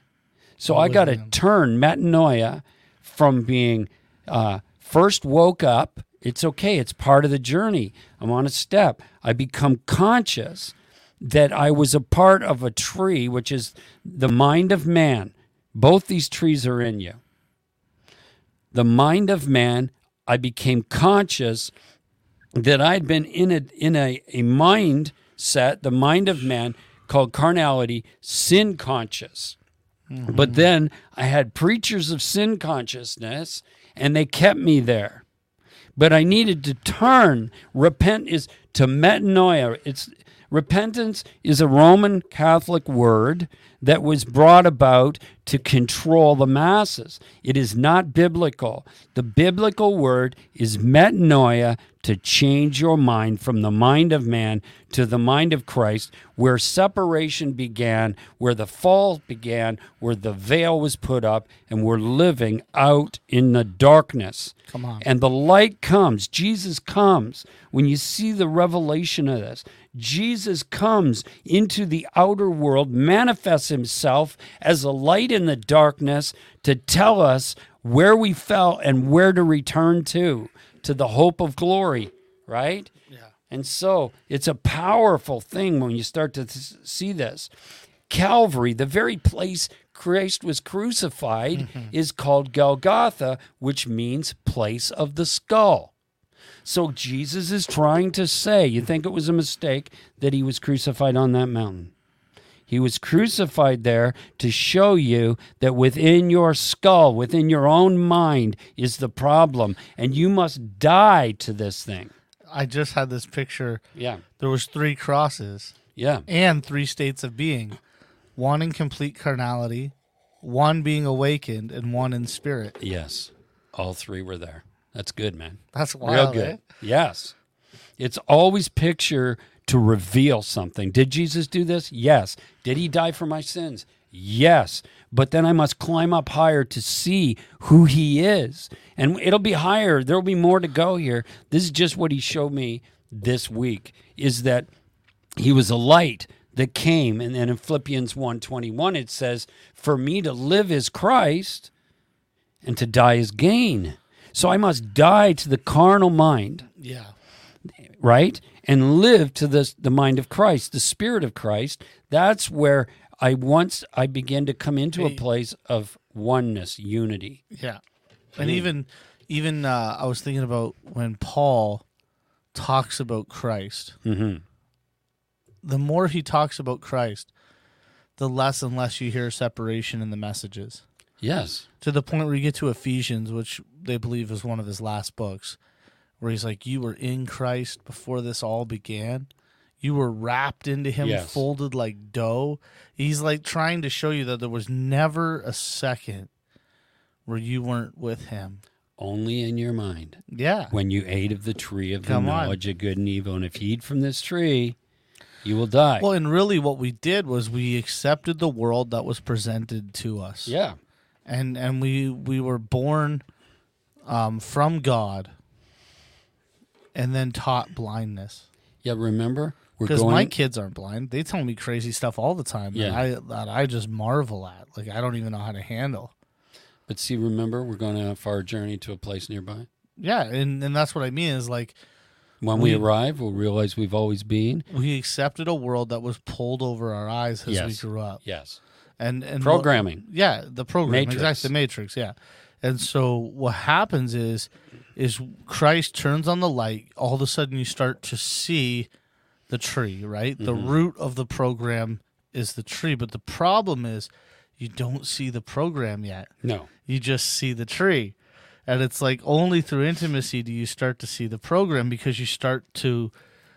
So I got to turn metanoia from being uh, first woke up. It's okay. It's part of the journey. I'm on a step. I become conscious that I was a part of a tree, which is the mind of man. Both these trees are in you. The mind of man, I became conscious that I'd been in a in a, a mind set, the mind of man called carnality, sin conscious. But mm-hmm. then I had preachers of sin consciousness and they kept me there. But I needed to turn. Repent is to metanoia. It's repentance is a Roman Catholic word that was brought about to control the masses. It is not biblical. The biblical word is metanoia to change your mind from the mind of man to the mind of Christ, where separation began, where the fall began, where the veil was put up, and we're living out in the darkness. Come on. And the light comes. Jesus comes. When you see the revelation of this, Jesus comes into the outer world, manifests himself as a light in the darkness to tell us where we fell and where to return to, to the hope of glory, right? Yeah. And so it's a powerful thing when you start to see this. Calvary, the very place Christ was crucified, mm-hmm. is called Golgotha, which means place of the skull. So Jesus is trying to say, you think it was a mistake that he was crucified on that mountain? He was crucified there to show you that within your skull, within your own mind, is the problem, and you must die to this thing. I just had this picture. Yeah, There was three crosses yeah. and three states of being. One in complete carnality, one being awakened, and one in spirit. Yes, all three were there. That's good, man. That's Real good. eh? Yes. It's always picture to reveal something. Did Jesus do this? Yes. Did he die for my sins? Yes. But then I must climb up higher to see who he is. And it'll be higher. There'll be more to go here. This is just what he showed me this week is that he was a light that came and then in Philippians 1:21 it says for me to live is Christ and to die is gain. So I must die to the carnal mind, Yeah. right? And live to the, the mind of Christ, the spirit of Christ. That's where I once I begin to come into a place of oneness, unity. Yeah. And even even uh, I was thinking about when Paul talks about Christ. Mm-hmm. The more he talks about Christ, the less and less you hear separation in the messages. Yes. To the point where you get to Ephesians, which they believe is one of his last books, where he's like, You were in Christ before this all began. You were wrapped into him, Yes. folded like dough. He's like trying to show you that there was never a second where you weren't with him. Only in your mind. Yeah. When you ate of the tree of the Come on. knowledge of good and evil, and if you eat from this tree, you will die. Well, and really what we did was we accepted the world that was presented to us. yeah. And and we we were born um, from God and then taught blindness. Yeah, remember? Because going. my kids aren't blind. They tell me crazy stuff all the time that Yeah. I that I just marvel at. Like I don't even know how to handle. but see, remember, we're going on a far journey to a place nearby. Yeah, and and that's what I mean is like When we, We- arrive, we'll realize we've always been. we accepted a world that was pulled over our eyes as we grew up. Yes. And and Programming. Yeah, the program Matrix. exactly the matrix. Yeah, and so what happens is, is Christ turns on the light. All of a sudden, you start to see the tree. Right, the Mm-hmm. root of the program is the tree, but the problem is, you don't see the program yet. No. You just see the tree, and it's like only through intimacy do you start to see the program because you start to.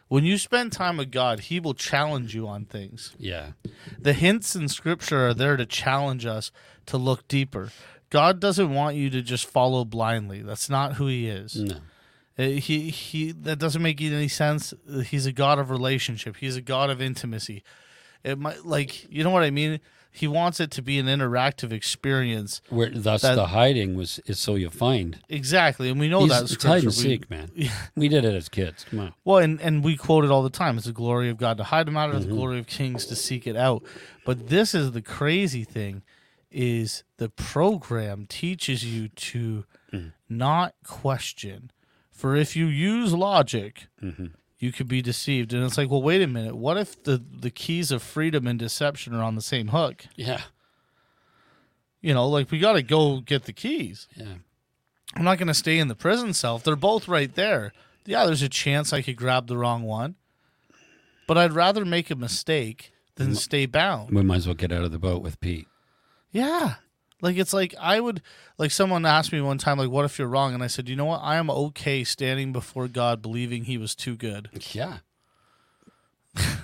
When you spend time with God, He will challenge you on things Yeah. the hints in scripture are there to challenge us to look deeper. God doesn't want you to just follow blindly. That's not who he is. No. Uh, He he that doesn't make any sense. He's a God of relationship. He's a God of intimacy. It might like you know what I mean? He wants it to be an interactive experience. Where thus That- the hiding was is so you find. Exactly. And we know He's- that it's hide and seek, man. We did it as kids. Come on. Well, and, and we quote it all the time. It's the glory of God to hide a matter, Mm-hmm. the glory of kings to seek it out. But this is the crazy thing is the program teaches you to Mm. not question. For if you use logic, Mm-hmm. you could be deceived. And it's like, well, wait a minute. What if the, the keys of freedom and deception are on the same hook? Yeah. You know, like we got to go get the keys. Yeah. I'm not going to stay in the prison cell. If they're both right there, yeah, there's a chance I could grab the wrong one. But I'd rather make a mistake than stay bound. We might as well get out of the boat with Pete. Yeah. Like it's like I would like someone asked me one time like what if you're wrong and I said, "You know what? I am okay standing before God believing he was too good." Yeah.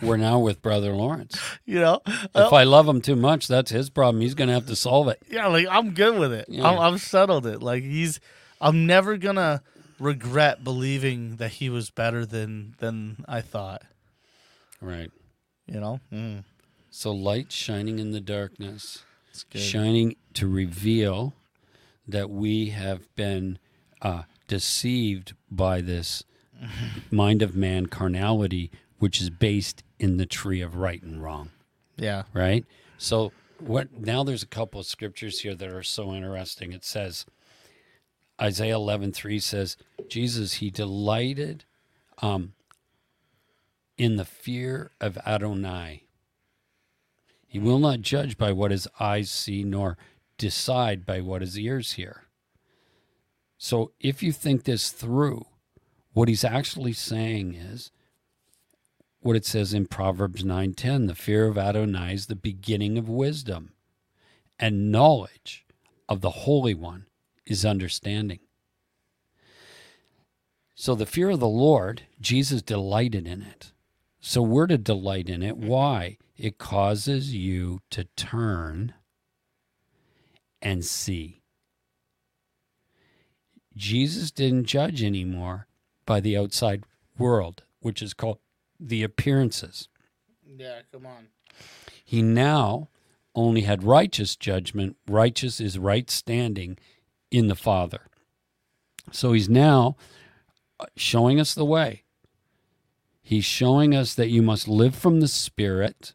We're now with Brother Lawrence. You know? If I love him too much, that's his problem. He's going to have to solve it. Yeah, like I'm good with it. Yeah. I'm, I've settled it. Like he's I'm never going to regret believing that he was better than than I thought, Right. you know? Mm, So light shining in the darkness. Shining to reveal that we have been uh, deceived by this mind of man carnality, which is based in the tree of right and wrong. Yeah. right? So what now there's a couple of scriptures here that are so interesting. It says Isaiah 11:3 says Jesus he delighted um in the fear of Adonai. He will not judge by what his eyes see nor decide by what his ears hear. So if you think this through, what he's actually saying is what it says in Proverbs 9:10, the fear of Adonai is the beginning of wisdom, and knowledge of the Holy One is understanding. So the fear of the Lord, Jesus delighted in it. So we're to delight in it. Why? It causes you to turn and see. Jesus didn't judge anymore by the outside world, which is called the appearances. Yeah, come on. He now only had righteous judgment. Righteous is right standing in the Father. So he's now uh, showing us the way. He's showing us that you must live from the Spirit.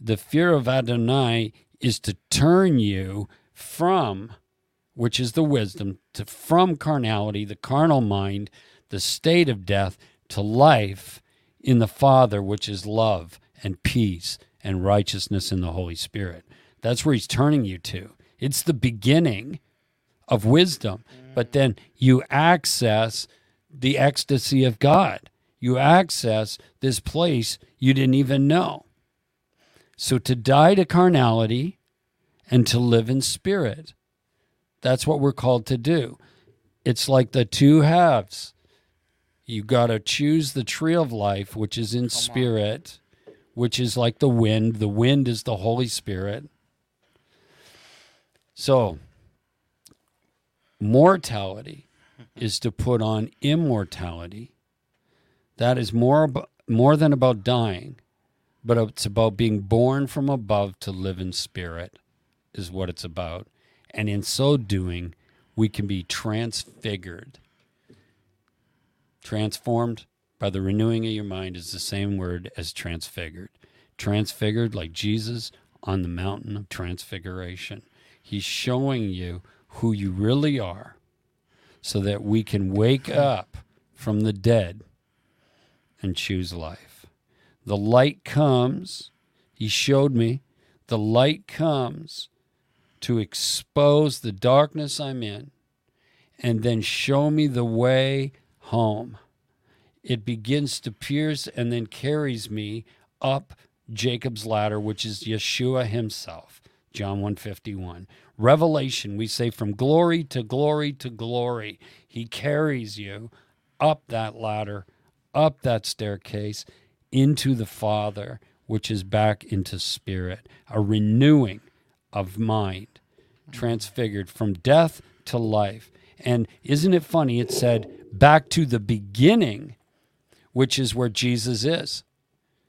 The fear of Adonai is to turn you from, which is the wisdom, to from carnality, the carnal mind, the state of death, to life in the Father, which is love and peace and righteousness in the Holy Spirit. That's where he's turning you to. It's the beginning of wisdom, but then you access the ecstasy of God. You access this place you didn't even know. So to die to carnality and to live in spirit, that's what we're called to do. It's like the two halves. You got to choose the tree of life, which is in spirit, which is like the wind. The wind is the Holy Spirit. So, mortality is to put on immortality. That is more ab- more than about dying, but it's about being born from above to live in spirit is what it's about. And in so doing, we can be transfigured, transformed by the renewing of your mind is the same word as transfigured. Transfigured like Jesus on the mountain of transfiguration. He's showing you who you really are so that we can wake up from the dead and choose life. The light comes, he showed me, the light comes to expose the darkness I'm in and then show me the way home. It begins to pierce and then carries me up Jacob's ladder, which is Yeshua himself. John 151. Revelation, we say from glory to glory to glory. He carries you up that ladder, up that staircase, into the Father, which is back into spirit, a renewing of mind, transfigured from death to life. And isn't it funny? It said back to the beginning, which is where Jesus is.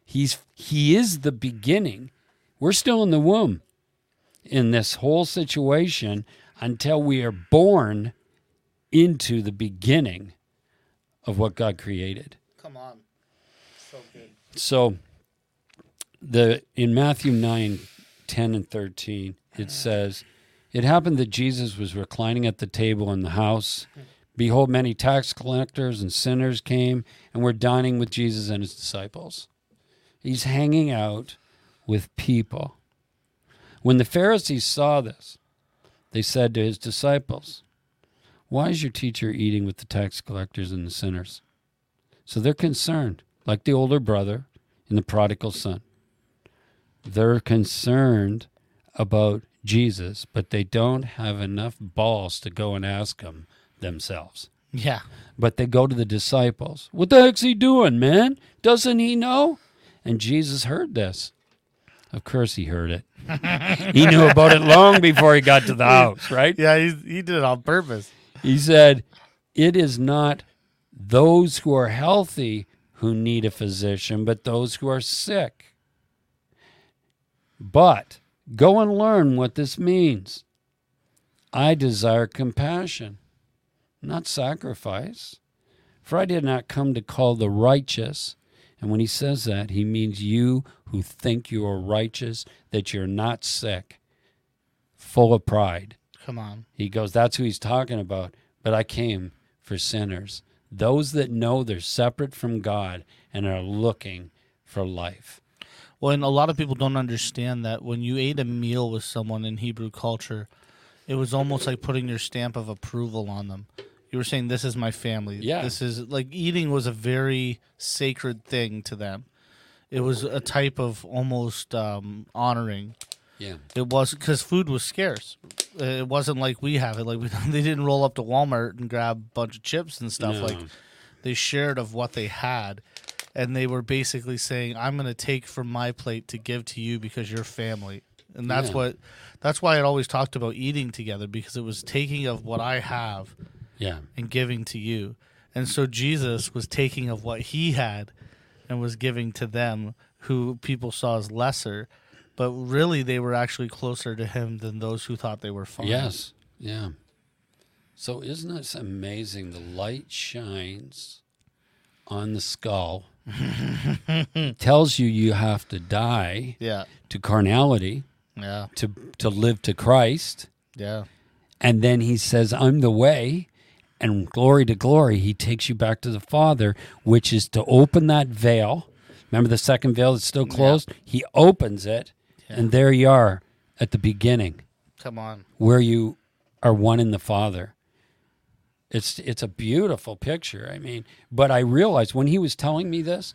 He's he is the beginning. We're still in the womb in this whole situation until we are born into the beginning of what God created. Come on. So good. So the in Matthew 9, 10 and 13, it uh-huh. says, It happened that Jesus was reclining at the table in the house. Behold, many tax collectors and sinners came and were dining with Jesus and his disciples. He's hanging out with people. When the Pharisees saw this, they said to his disciples, Why is your teacher eating with the tax collectors and the sinners? So they're concerned, like the older brother in the prodigal son. They're concerned about Jesus, but they don't have enough balls to go and ask him themselves. Yeah. But they go to the disciples. What the heck's he doing, man? Doesn't he know? And Jesus heard this. Of course he heard it. he knew about it long before he got to the house, right? Yeah, he, he did it on purpose. He said, It is not those who are healthy who need a physician, but those who are sick. But go and learn what this means. I desire compassion, not sacrifice. For I did not come to call the righteous. And when he says that, he means you who think you are righteous, that you're not sick, full of pride. Come on. He goes, That's who he's talking about. But I came for sinners, those that know they're separate from God and are looking for life. Well, and a lot of people don't understand that when you ate a meal with someone in Hebrew culture, it was almost like putting your stamp of approval on them. You were saying, "This is my family." Yeah. This is like eating was a very sacred thing to them. It was a type of almost um, honoring. Yeah. It was because food was scarce. It wasn't like we have it. Like we, they didn't roll up to Walmart and grab a bunch of chips and stuff. No. Like they shared of what they had, and they were basically saying, "I'm going to take from my plate to give to you because you're family." And that's Yeah. what. That's why it always talked about eating together because it was taking of what I have Yeah. and giving to you. And so Jesus was taking of what he had and was giving to them who people saw as lesser, but really they were actually closer to him than those who thought they were fine. Yes. Yeah. So isn't this amazing? The light shines on the skull, tells you you have to die Yeah. to carnality Yeah. to to live to Christ. Yeah. And then he says, I'm the way. And glory to glory, he takes you back to the Father, which is to open that veil. Remember the second veil that's still closed? He opens it, and there you are at the beginning Come on. where you are one in the Father. It's it's a beautiful picture. I mean, but I realized when he was telling me this,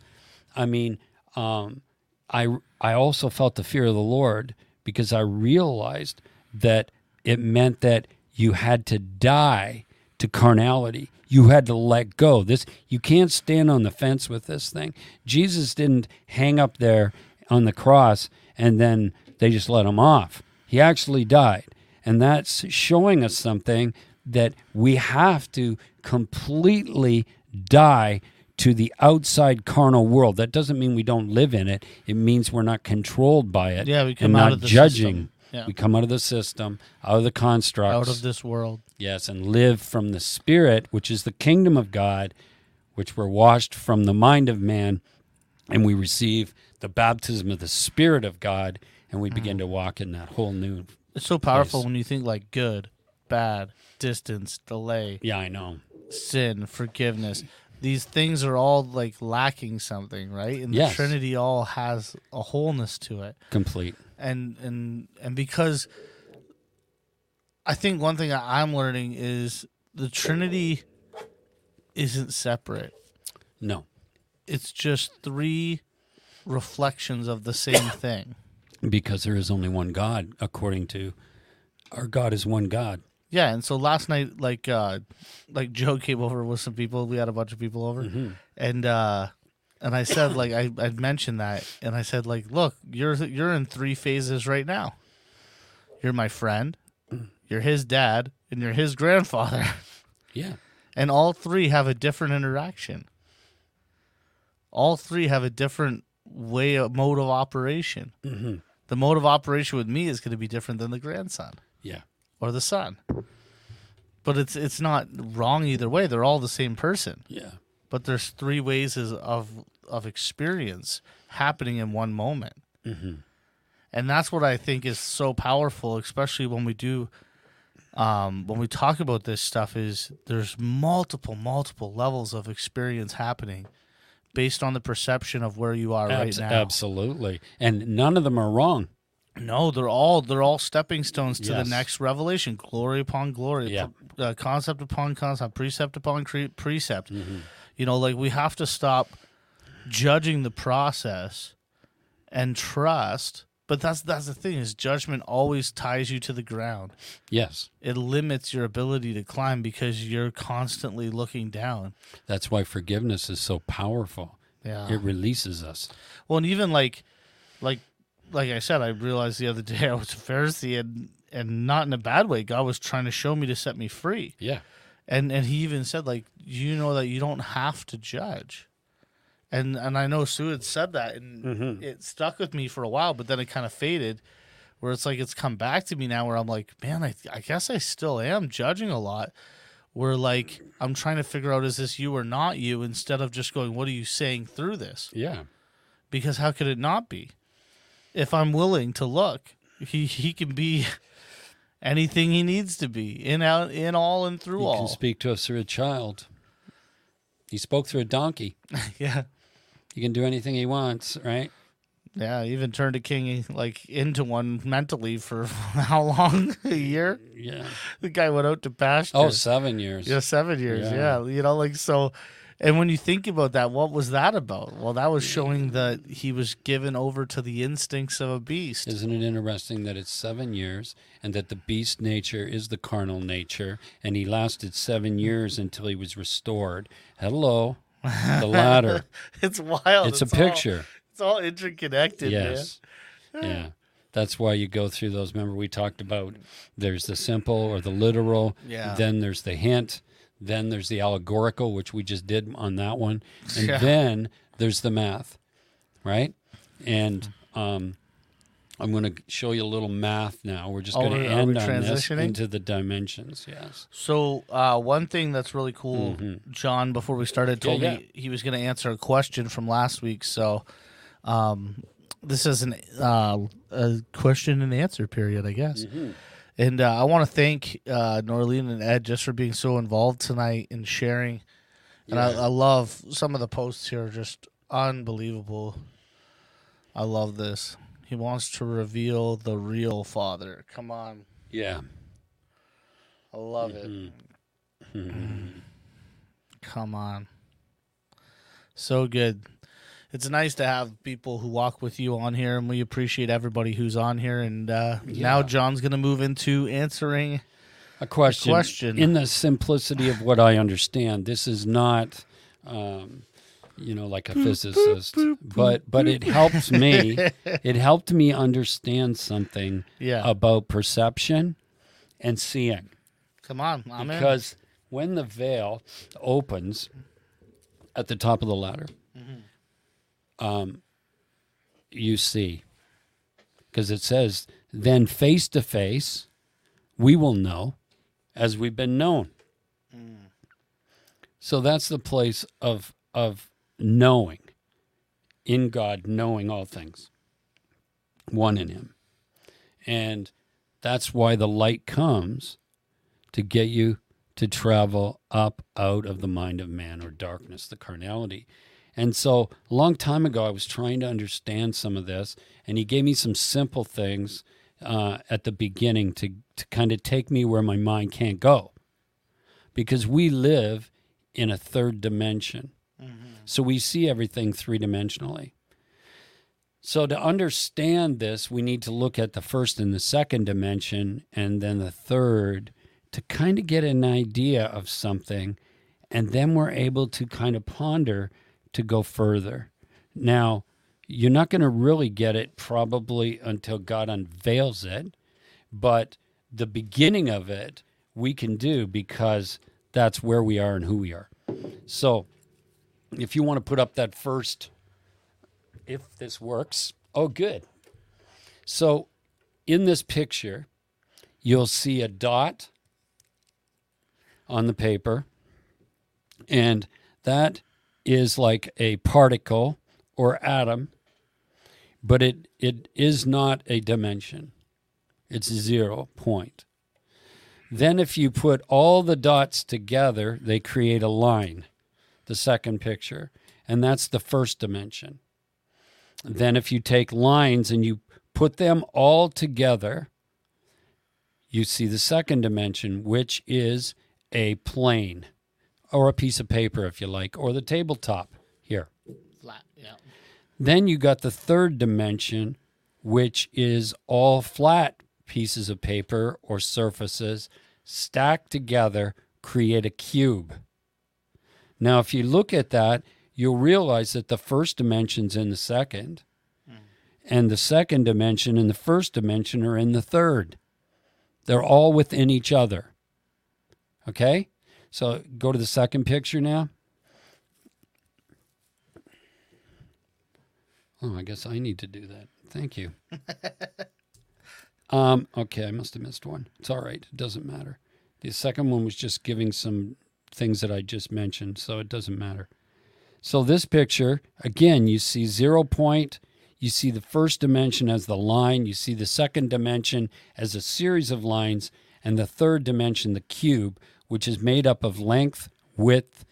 I mean, um, I I also felt the fear of the Lord because I realized that it meant that you had to die to carnality. You had to let go. This you can't stand on the fence with this thing. Jesus didn't hang up there on the cross and then they just let him off. He actually died. And that's showing us something that we have to completely die to the outside carnal world. That doesn't mean we don't live in it. It means we're not controlled by it. Yeah, we come and out not of the judging. Yeah. We come out of the system, out of the constructs. Out of this world. Yes, and live from the Spirit, which is the kingdom of God, which we're washed from the mind of man, and we receive the baptism of the Spirit of God, and we mm. begin to walk in that whole new. It's so powerful Nice. when you think like good, bad, distance, delay, Yeah, I know. sin, forgiveness. These things are all like lacking something, right? And the Yes. Trinity all has a wholeness to it. Complete. and and and because I think one thing that I'm learning is the Trinity isn't separate. No, It's just three reflections of the same thing. because there is only one God, according to our God is one God. Yeah, and so last night, like, uh, like Joe came over with some people. We had a bunch of people over, and uh, and I said, like, I I mentioned that, and I said, like, look, you're you're in three phases right now. You're my friend, you're his dad, and you're his grandfather, Yeah. and all three have a different interaction. All three have a different way of mode of operation. hmm The mode of operation with me is going to be different than the grandson Yeah. or the son. But it's it's not wrong either way. They're all the same person. Yeah. But there's three ways of of experience happening in one moment. hmm And that's what I think is so powerful, especially when we do um, when we talk about this stuff is there's multiple, multiple levels of experience happening based on the perception of where you are right now. Absolutely. And none of them are wrong. No, they're all they're all stepping stones to Yes. the next revelation, glory upon glory, Yeah. uh, concept upon concept, precept upon cre- precept. Mm-hmm. You know, like we have to stop judging the process and trust. But that's that's the thing is judgment always ties you to the ground. Yes. It limits your ability to climb because you're constantly looking down. That's why forgiveness is so powerful. Yeah. It releases us. Well, and even like, like, like I said, I realized the other day I was a Pharisee, and and not in a bad way. God was trying to show me to set me free, Yeah. and and He even said like, you know that you don't have to judge, and and I know Sue had said that, and mm-hmm. it stuck with me for a while, but then it kind of faded. Where it's like it's come back to me now, where I'm like, man, I I guess I still am judging a lot. Where like I'm trying to figure out is this you or not you, instead of just going, what are you saying through this? Yeah. because how could it not be? If I'm willing to look, he he can be anything he needs to be in out in all and through He all. can speak to us through a child. He spoke through a donkey. yeah, He can do anything he wants, right? yeah. Even turned a king like into one mentally for how long? a year. Yeah. The guy went out to pasture. Oh, seven years. yeah, seven years. Yeah. Yeah. you know, like so. And when you think about that, what was that about? Well, that was showing that he was given over to the instincts of a beast. Isn't it interesting that it's seven years and that the beast nature is the carnal nature and he lasted seven years until he was restored? Hello, the ladder. It's wild. it's a all- picture. it's all interconnected. Yes. Yeah. That's why you go through those. Remember, we talked about there's the simple or the literal, Yeah. then there's the hint, then there's the allegorical, which we just did on that one, and Yeah. then there's the math, right? And um, I'm going to show you a little math now. We're just Oh, going to end on this into the dimensions. Yes. So uh, one thing that's really cool, John, before we started, told Mm-hmm. Yeah, me he was going to answer a question from last week. So um, this is an uh, a question and answer period, I guess. Mm-hmm. And uh, I want to thank uh, Norlene and Ed just for being so involved tonight and sharing. And I, I love some of the posts here, are just unbelievable. I love this. He wants to reveal the real Father. Come on. Yeah. I love it. Mm-hmm. Come on. So good. It's nice to have people who walk with you on here, and we appreciate everybody who's on here. And uh, now John's going to move into answering. A question. question. In the simplicity of what I understand, this is not, um, you know, like a physicist, but but it helps me. it helped me understand something Yeah. about perception and seeing, Come on. I'm in. because when the veil opens at the top of the ladder, um, you see, because it says, "Then face to face, we will know." as we've been known. So that's the place of of knowing in God, knowing all things, one in Him, and that's why the light comes to get you to travel up out of the mind of man or darkness, the carnality. And so a long time ago, I was trying to understand some of this, and he gave me some simple things uh, at the beginning to, to kind of take me where my mind can't go. Because we live in a third dimension. So we see everything three dimensionally. So to understand this, we need to look at the first and the second dimension and then the third to kind of get an idea of something. And then we're able to kind of ponder to go further. Now, you're not going to really get it probably until God unveils it, but the beginning of it we can do because that's where we are and who we are. So, if you want to put up that first, if this works, oh, good. So, in this picture, you'll see a dot on the paper, and that is like a particle or atom, but it, it is not a dimension. It's zero point. Then, if you put all the dots together, they create a line, the second picture, and that's the first dimension. Then, if you take lines and you put them all together, you see the second dimension, which is a plane or a piece of paper, if you like, or the tabletop here. Flat. Yeah. Then you got the third dimension, which is all flat pieces of paper or surfaces stacked together create a cube. Now, if you look at that, you'll realize that the first dimension's in the second, and the second dimension and the first dimension are in the third. They're all within each other. Okay? So go to the second picture now. Oh, I guess I need to do that. Thank you. um, okay, I must have missed one. It's all right. It doesn't matter. The second one was just giving some things that I just mentioned, so it doesn't matter. So this picture, again, you see zero point, you see the first dimension as the line, you see the second dimension as a series of lines, and the third dimension, the cube, which is made up of length, width,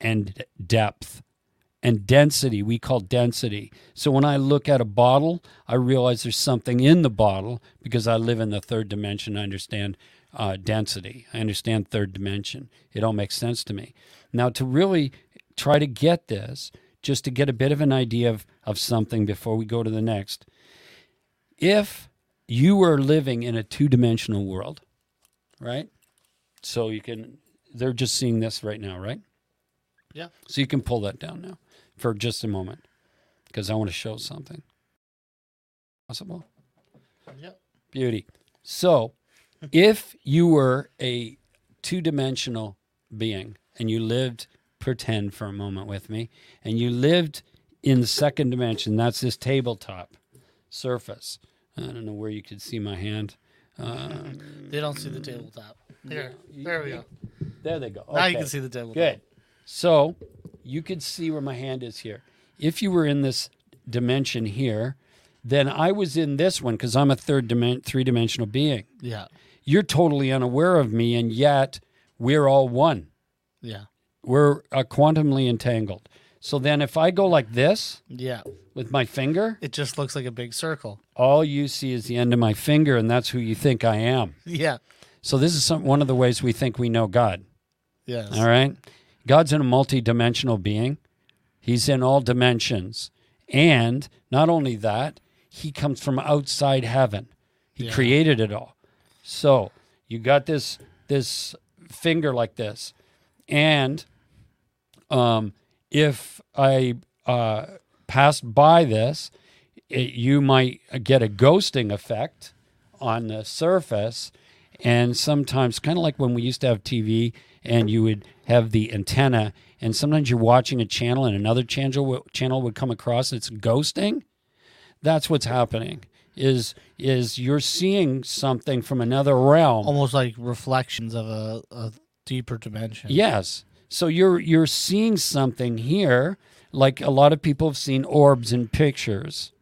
and depth. And density, we call density. So when I look at a bottle, I realize there's something in the bottle because I live in the third dimension. I understand uh, density, I understand third dimension. It all makes sense to me. Now, to really try to get this, just to get a bit of an idea of, of something before we go to the next, if you were living in a two dimensional world, right? So you can, they're just seeing this right now, right? Yeah. So you can pull that down now for just a moment because I want to show something. Possible? Yep. Beauty. So if you were a two dimensional being and you lived, pretend for a moment with me, and you lived in the second dimension, that's this tabletop surface. I don't know where you could see my hand. Um, They don't see the tabletop. There. There we go. there they go. Now you can see the tabletop. Good. So you could see where my hand is here. If you were in this dimension here, then I was in this one because I'm a third dimen- three dimensional being. Yeah. You're totally unaware of me, and yet we're all one. Yeah. We're uh, quantumly entangled. So then, if I go like this Yeah. with my finger, It just looks like a big circle. all you see is the end of my finger, and that's who you think I am. Yeah. So this is some, one of the ways we think we know God. Yes. All right. God's in a multi-dimensional being. He's in all dimensions. And not only that, he comes from outside heaven. He Yeah. created it all. So, you got this this finger like this. And um if I uh by this, it, you might get a ghosting effect on the surface. And sometimes kind of like when we used to have TV and you would have the antenna and sometimes you're watching a channel and another channel channel would come across it's ghosting. That's what's happening is is you're seeing something from another realm Almost like reflections of a, a deeper dimension. yes So you're you're seeing something here, like a lot of people have seen orbs in pictures.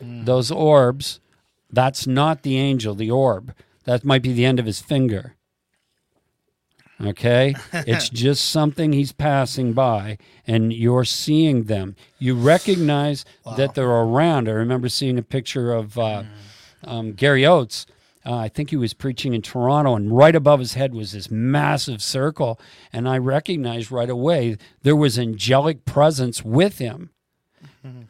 Mm. Those orbs, that's not the angel, the orb. That might be the end of his finger. Okay? it's just something he's passing by and you're seeing them. You recognize that they're around. I remember seeing a picture of uh, um, Gary Oates. Uh, I think he was preaching in Toronto, and right above his head was this massive circle. And I recognized right away there was angelic presence with him,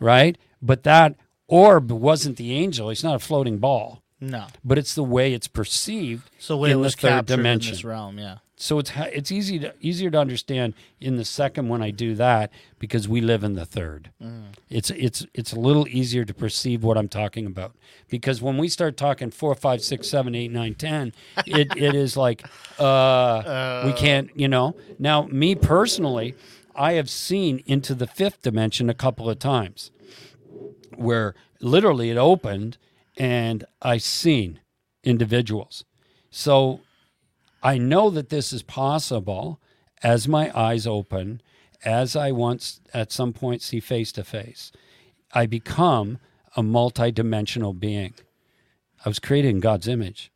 right? But that orb wasn't the angel. It's not a floating ball, No. but it's the way it's perceived So when in it was the third dimension in this realm, yeah. So it's it's easy to easier to understand in the second when I do that because we live in the third. It's it's it's a little easier to perceive what I'm talking about because when we start talking four, five, six, seven, eight, nine, ten, it it is like uh, we can't you know. Now me personally, I have seen into the fifth dimension a couple of times where literally it opened and I seen individuals. So I know that this is possible as my eyes open, as I once at some point see face to face. I become a multidimensional being. I was created in God's image.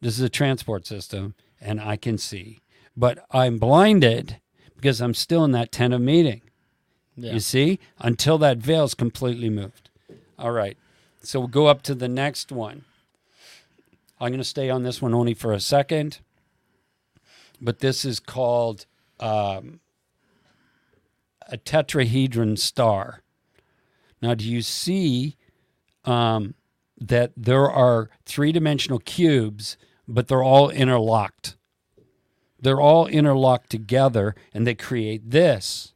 This is a transport system, and I can see. But I'm blinded because I'm still in that tent of meeting. Yeah. You see? Until that veil is completely moved. All right. So we'll go up to the next one. I'm going to stay on this one only for a second. But this is called um, a tetrahedron star. Now, do you see um, that there are three dimensional cubes, but they're all interlocked? They're all interlocked together and they create this.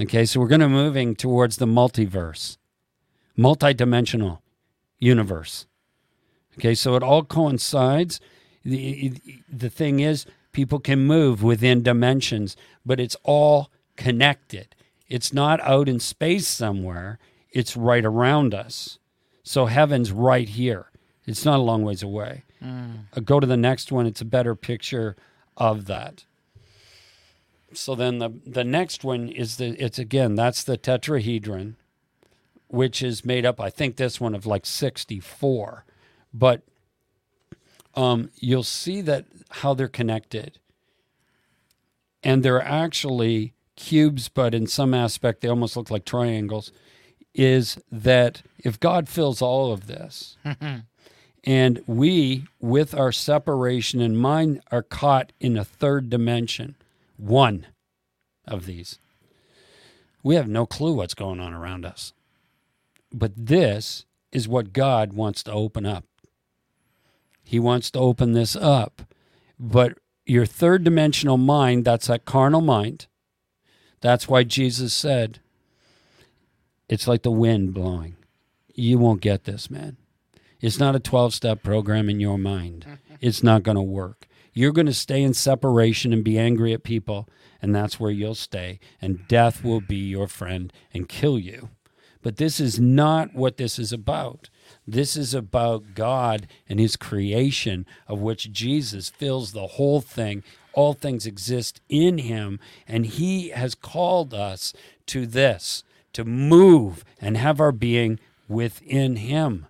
Okay, so we're going to moving towards the multiverse, multidimensional universe. Okay, so it all coincides. The, the thing is, people can move within dimensions, but it's all connected. It's not out in space somewhere, it's right around us. So heaven's right here. It's not a long ways away. Uh, go to the next one, it's a better picture of that. So then the, the next one is the, it's again, that's the tetrahedron, which is made up, I think this one of like 64. But um, you'll see that how they're connected. And they're actually cubes, but in some aspect they almost look like triangles. Is that if God fills all of this, and we, with our separation in mind, are caught in a third dimension, one of these, we have no clue what's going on around us. But this is what God wants to open up. He wants to open this up. But your third dimensional mind, that's that carnal mind. That's why Jesus said, it's like the wind blowing. You won't get this, man. It's not a 12 step program in your mind. It's not going to work. You're going to stay in separation and be angry at people, and that's where you'll stay. And death will be your friend and kill you. But this is not what this is about. This is about God and His creation, of which Jesus fills the whole thing. All things exist in Him, and He has called us to this to move and have our being within Him.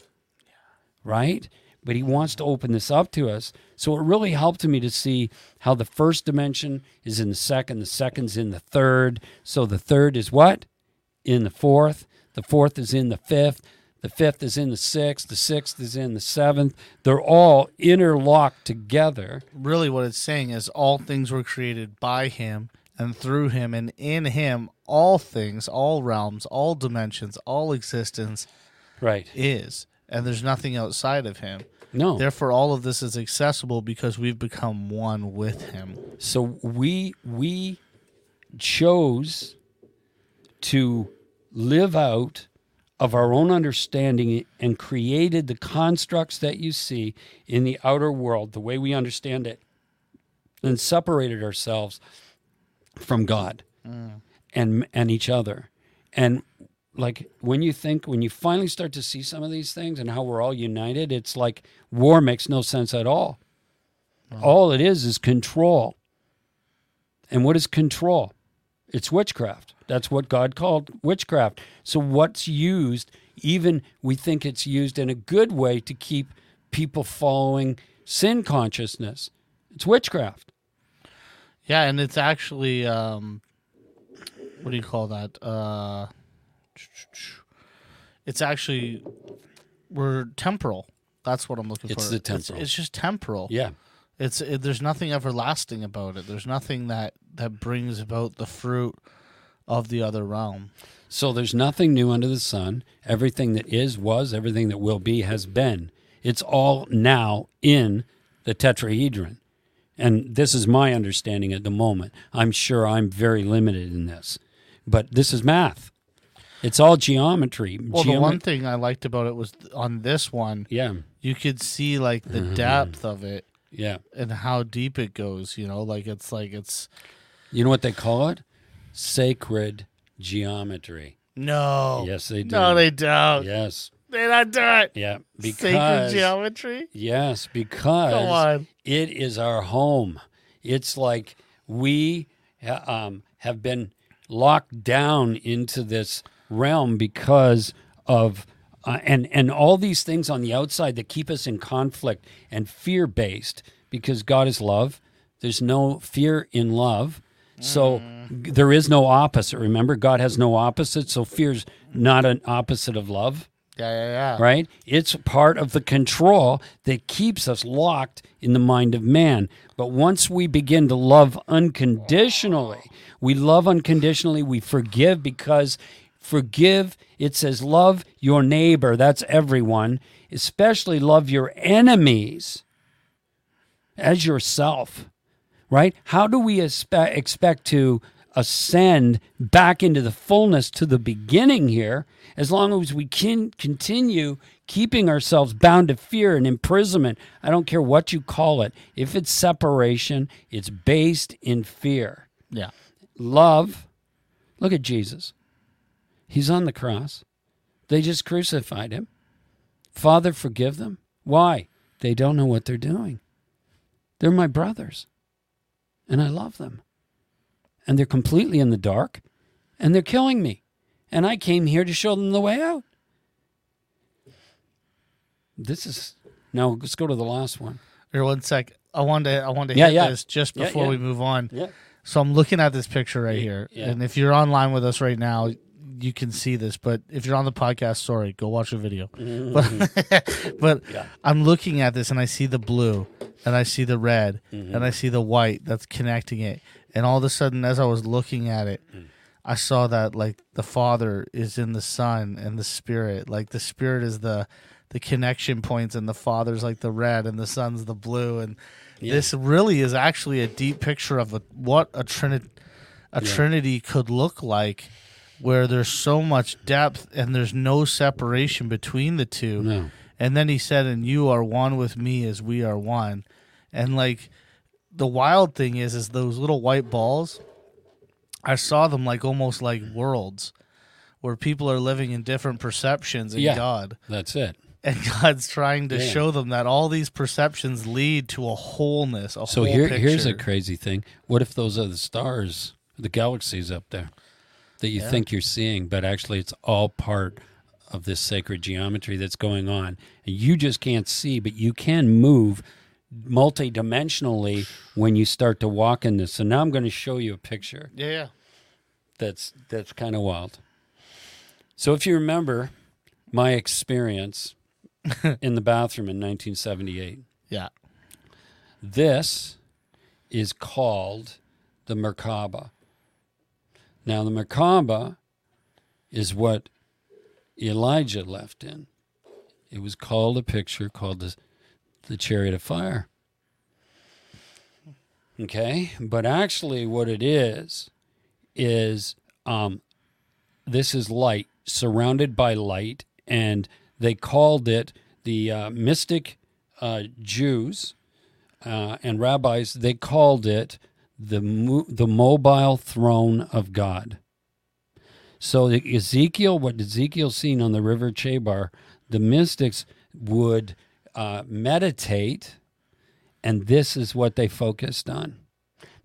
Right? But He wants to open this up to us. So it really helped me to see how the first dimension is in the second, the second's in the third. So the third is what? In the fourth. The fourth is in the fifth. The fifth is in the sixth. The sixth is in the seventh. They're all interlocked together. Really, what it's saying is all things were created by him and through him, and in him, all things, all realms, all dimensions, all existence Right. is. And there's nothing outside of him. No. Therefore, all of this is accessible because we've become one with him. So we we chose to live out of our own understanding and created the constructs that you see in the outer world the way we understand it and separated ourselves from God mm. and and each other. And like when you think when you finally start to see some of these things and how we're all united it's like war makes no sense at all. All it is is control. And what is control? It's witchcraft. That's what God called witchcraft. So, what's used, even we think it's used in a good way to keep people following sin consciousness, it's witchcraft. Yeah, and it's actually um, what do you call that? Uh, it's actually we're temporal. That's what I'm looking It's for. the temporal. It's, just temporal. Yeah. It's it, there's nothing everlasting about it. There's nothing that that brings about the fruit of the other realm. So there's nothing new under the sun. Everything that is, was, everything that will be, has been. It's all now in the tetrahedron. And this is my understanding at the moment. I'm sure I'm very limited in this, but this is math. It's all geometry. Well, the one thing I liked about it was on this one, Yeah, you could see like the Mm-hmm. depth of it yeah. and how deep it goes. You know, like it's like it's You know what they call it? Sacred geometry. no, Yes, they do. no, they don't. Yes. They don't do it. Yeah. Sacred Because geometry. yes, because Come on. it is our home. It's like we um, have been locked down into this realm because of uh, and and all these things on the outside that keep us in conflict and fear based because God is love. There's no fear in love. So g- there is no opposite. Remember, God has no opposite. So fear's not an opposite of love Yeah, yeah, yeah. right? It's part of the control that keeps us locked in the mind of man. But once we begin to love unconditionally, we love unconditionally, we forgive because forgive, it says, love your neighbor, that's everyone, especially love your enemies as yourself, right? How do we expect, expect to ascend back into the fullness to the beginning here as long as we can continue keeping ourselves bound to fear and imprisonment? I don't care what you call it. If it's separation, it's based in fear. Yeah. Love, look at Jesus. He's on the cross. They just crucified him. Father, forgive them. Why? They don't know what they're doing. They're my brothers, and I love them. And they're completely in the dark, and they're killing me. And I came here to show them the way out. This is now. Let's go to the last one. Here, one sec. I wanted to, I wanted to Yeah, hit yeah. this just before yeah. we move on. Yeah. So I'm looking at this picture right here, and if you're online with us right now, you can see this. But if you're on the podcast, sorry, go watch the video. Mm-hmm. But, but I'm looking at this, and I see the blue, and I see the red, mm-hmm. and I see the white that's connecting it, and all of a sudden, as I was looking at it. Mm. I saw that like the Father is in the Son and the Spirit. Like the Spirit is the the connection points, and the Father's like the red, and the Son's the blue. And this really is actually a deep picture of a, what a trinity a Trinity could look like, where there's so much depth and there's no separation between the two. No. And then he said, "And you are one with me as we are one." And like the wild thing is, is those little white balls. I saw them like almost like worlds, where people are living in different perceptions in Yeah. God, That's it. and God's trying to Yeah. show them that all these perceptions lead to a wholeness. A So whole here, picture. here's a crazy thing. What if those are the stars, the galaxies up there that you think you're seeing, but actually it's all part of this sacred geometry that's going on. And you just can't see, but you can move multidimensionally when you start to walk in this. So now I'm going to show you a picture yeah, yeah. that's that's kind of wild. So if you remember my experience in the bathroom in 1978, Yeah. this is called the Merkaba. Now, the Merkaba is what Elijah left in. It was called a picture called the, the Chariot of Fire. Okay? But actually, what it is, is um, this is light, surrounded by light, and they called it the uh, mystic uh, Jews uh, and rabbis, they called it the mo- the mobile throne of God. So Ezekiel, what Ezekiel seen on the river Chebar, the mystics would uh, meditate, and this is what they focused on.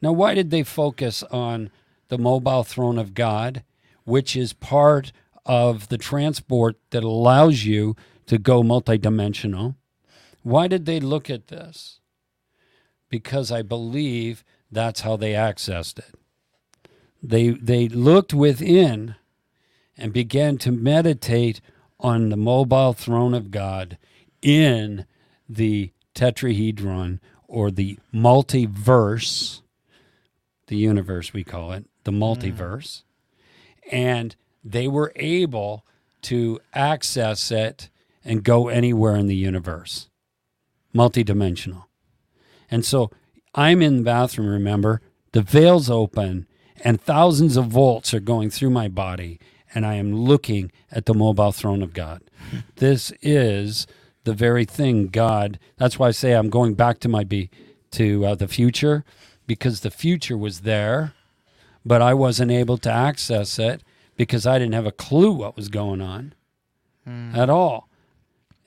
Now, why did they focus on the mobile throne of God, which is part of the transport that allows you to go multidimensional? Why did they look at this? Because I believe that's how they accessed it. They, they looked within and began to meditate on the mobile throne of God in the tetrahedron or the multiverse, the universe we call it, the mm. multiverse. And they were able to access it and go anywhere in the universe, multidimensional. And so I'm in the bathroom, remember, the veil's open and thousands of volts are going through my body, and I am looking at the mobile throne of God. this is the very thing God. That's why I say I'm going back to my be to uh, the future, because the future was there, but I wasn't able to access it because I didn't have a clue what was going on at all,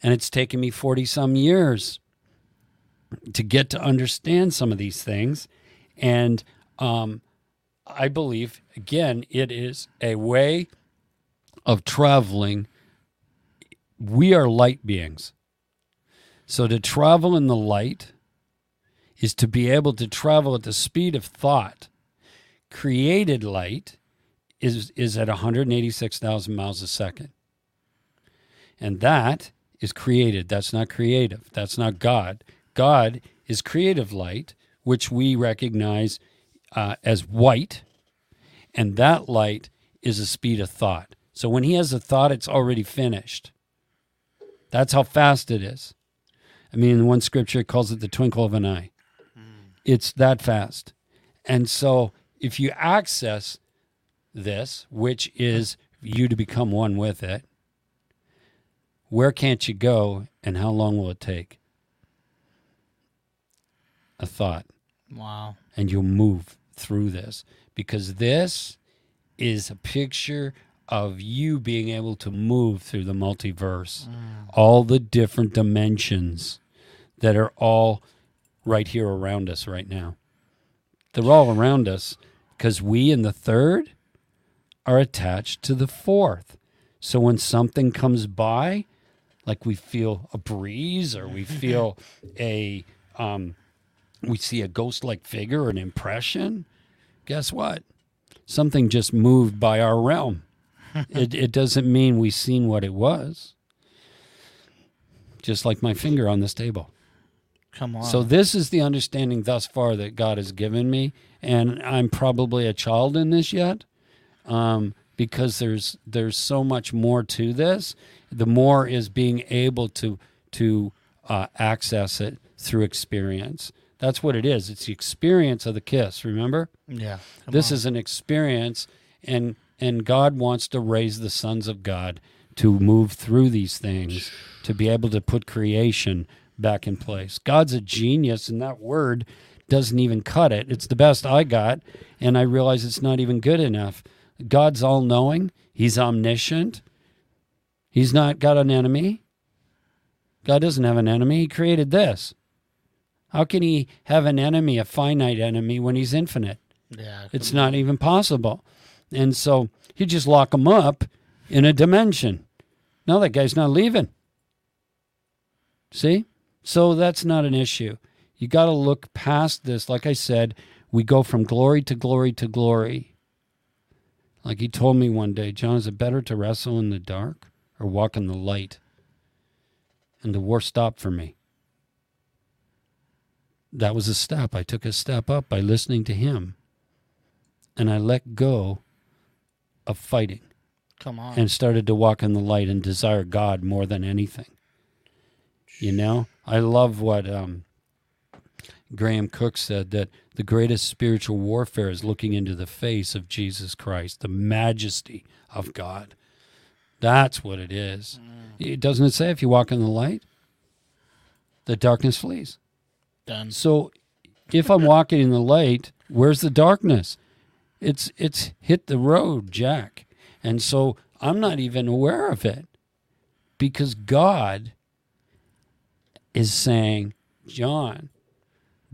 and it's taken me forty some years to get to understand some of these things, and um, I believe again it is a way of traveling. We are light beings. So to travel in the light is to be able to travel at the speed of thought. Created light is, is at 186,000 miles a second. And that is created. That's not creative. That's not God. God is creative light, which we recognize uh, as white. And that light is a speed of thought. So when he has a thought, it's already finished. That's how fast it is. I mean, in one scripture, it calls it the twinkle of an eye. It's that fast. And so if you access this, which is you to become one with it, where can't you go and how long will it take? A thought. Wow. And you'll move through this because this is a picture of you being able to move through the multiverse, all the different dimensions that are all right here around us right now. They're all around us because we in the third are attached to the fourth. So when something comes by, like we feel a breeze or we feel a, um, we see a ghost like figure, an impression, guess what? Something just moved by our realm. it, it doesn't mean we've seen what it was. Just like my finger on this table. Come on. So this is the understanding thus far that God has given me, and I'm probably a child in this yet, um, because there's there's so much more to this. The more is being able to to uh, access it through experience. That's what it is. It's the experience of the kiss. Remember, yeah. This on. is an experience, and and God wants to raise the sons of God to move through these things to be able to put creation back in place. God's a genius, and that word doesn't even cut it. It's the best I got, and I realize it's not even good enough. God's all knowing, He's omniscient, He's not got an enemy. God doesn't have an enemy. He created this. How can He have an enemy, a finite enemy, when He's infinite? Yeah. It's not even possible. And so you just lock him up in a dimension. Now that guy's not leaving. See? So that's not an issue. You got to look past this. Like I said, we go from glory to glory to glory. Like he told me one day, John, is it better to wrestle in the dark or walk in the light? And the war stopped for me. That was a step. I took a step up by listening to him. And I let go of fighting Come on. and started to walk in the light and desire God more than anything. You know, I love what um, Graham Cooke said that the greatest spiritual warfare is looking into the face of Jesus Christ, the majesty of God. That's what it is. It doesn't it say if you walk in the light, the darkness flees. Done. So if I'm walking in the light, where's the darkness? It's it's hit the road, Jack. And so I'm not even aware of it because God is saying, John,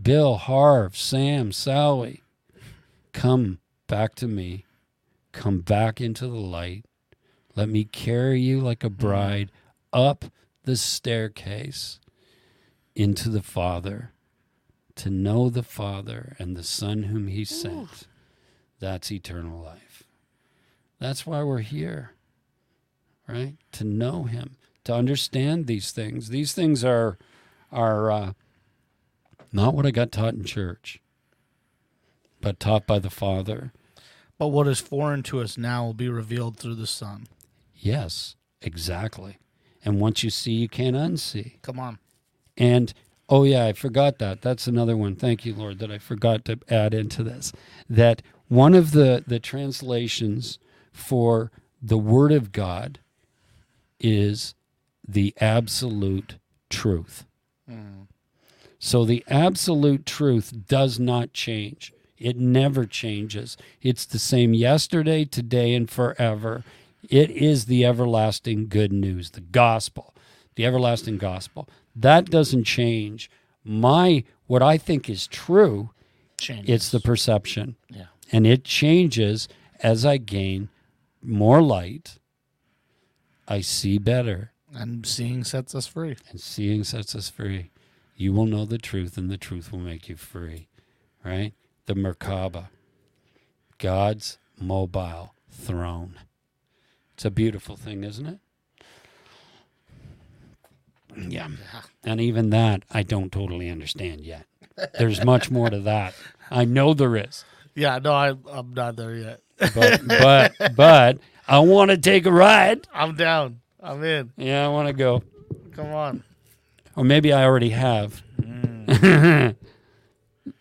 Bill, Harv, Sam, Sally, Come back to me. Come back into the light. Let me carry you like a bride up the staircase into the Father to know the Father and the Son whom He sent. That's eternal life. That's why we're here, right? To know Him, to understand these things. These things are are uh, not what I got taught in church, but taught by the Father. But what is foreign to us now will be revealed through the Son. Yes, exactly. And once you see, you can't unsee. Come on. And oh yeah, I forgot that. That's another one. Thank you, Lord, that I forgot to add into this. That one of the the translations for the Word of God is the absolute truth. Hmm. So the absolute truth does not change. It never changes. It's the same yesterday, today, and forever. It is the everlasting good news, the gospel, the everlasting gospel. That doesn't change. My what I think is true, Change. it's the perception. yeah. And it changes as I gain more light. I see better, And seeing sets us free. and seeing sets us free. You will know the truth, and the truth will make you free. Right? The Merkaba, God's mobile throne. It's a beautiful thing, isn't it? Yeah. And even that, I don't totally understand yet. There's much more to that. I know there is. Yeah, no, I, I'm not there yet. But, but, but I want to take a ride. I'm down. I'm in. Yeah, I want to go. Come on. Or maybe I already have.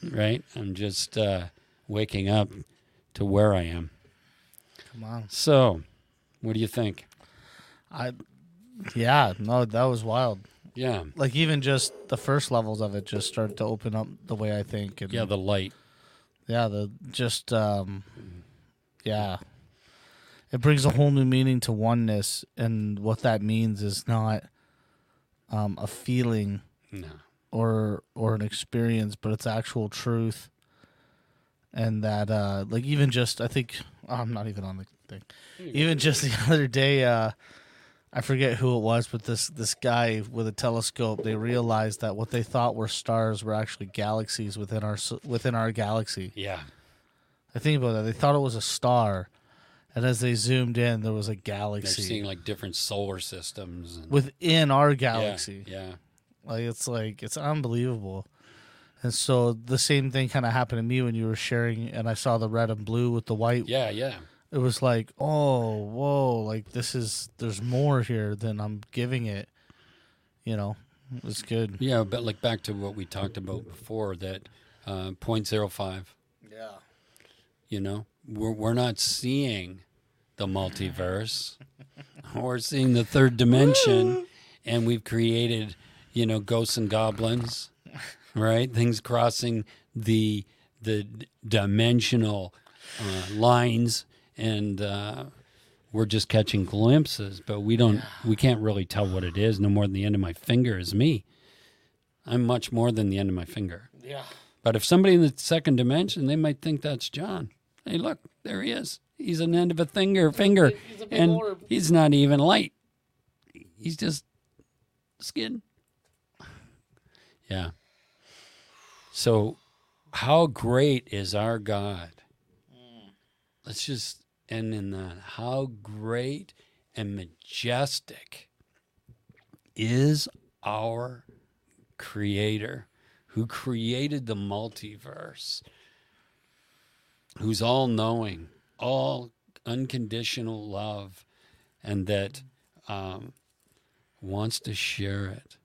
right? I'm just uh, waking up to where I am. Come on. So, what do you think? I. Yeah, no, that was wild. Yeah. Like even just the first levels of it just started to open up the way I think. And Yeah, the light. yeah, the just um, yeah, it brings a whole new meaning to oneness, and what that means is not um a feeling No. or or an experience, but it's actual truth. And that uh like even just I think oh, I'm not even on the thing. Even just the other day, uh I forget who it was, but this this guy with a telescope, they realized that what they thought were stars were actually galaxies within our within our galaxy. Yeah. I think about that. They thought it was a star, and as they zoomed in, there was a They're galaxy seeing like different solar systems. And, within our yeah, galaxy. Yeah. Like it's like it's unbelievable. And so the same thing kind of happened to me when you were sharing, and I saw the red and blue with the white. Yeah. Yeah. It was like, oh, whoa, like this is there's more here than I'm giving it. You know, it's good. Yeah. But like back to what we talked about before that uh, 0.05, Yeah. you know, we're, we're not seeing the multiverse. we're seeing the third dimension, and we've created, you know, ghosts and goblins, right? Things crossing the the dimensional uh, lines, and uh, we're just catching glimpses, but we don't, we can't really tell what it is. No more than the end of my finger is me. I'm much more than the end of my finger. Yeah. But if somebody in the second dimension, they might think that's John. Hey, look, there he is. He's an end of a finger, finger, he's a and orb. he's not even light. He's just skin. Yeah. So, how great is our God? Let's just end in that. How great and majestic is our Creator who created the multiverse, who's all knowing, all unconditional love, and that um, wants to share it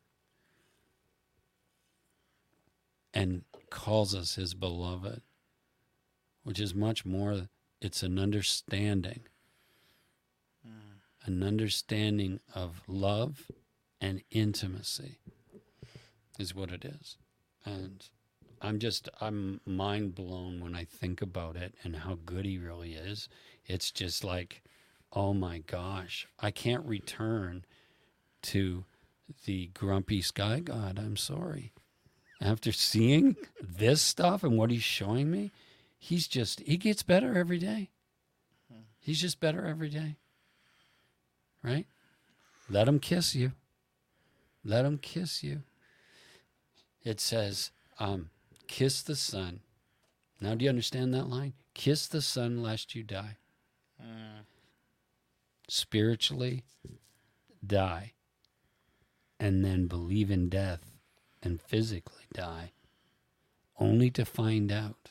and calls us his beloved, which is much more, it's an understanding, an understanding of love and intimacy is what it is. And I'm just I'm mind blown when I think about it and how good he really is. It's just like, oh my gosh, I can't return to the grumpy sky god. I'm sorry. After seeing this stuff and what he's showing me, he's just he gets better every day. He's just better every day. Right? Let him kiss you. Let him kiss you. It says, um, kiss the Son. Now, do you understand that line? Kiss the Son lest you die. Spiritually, die. And then believe in death and physically die. Only to find out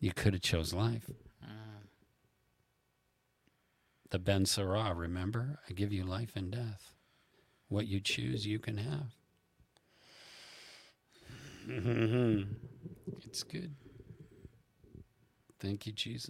you could have chose life. Mm. The Ben Sira, remember? I give you life and death. What you choose, you can have. Mm-hmm. it's good. Thank you, Jesus.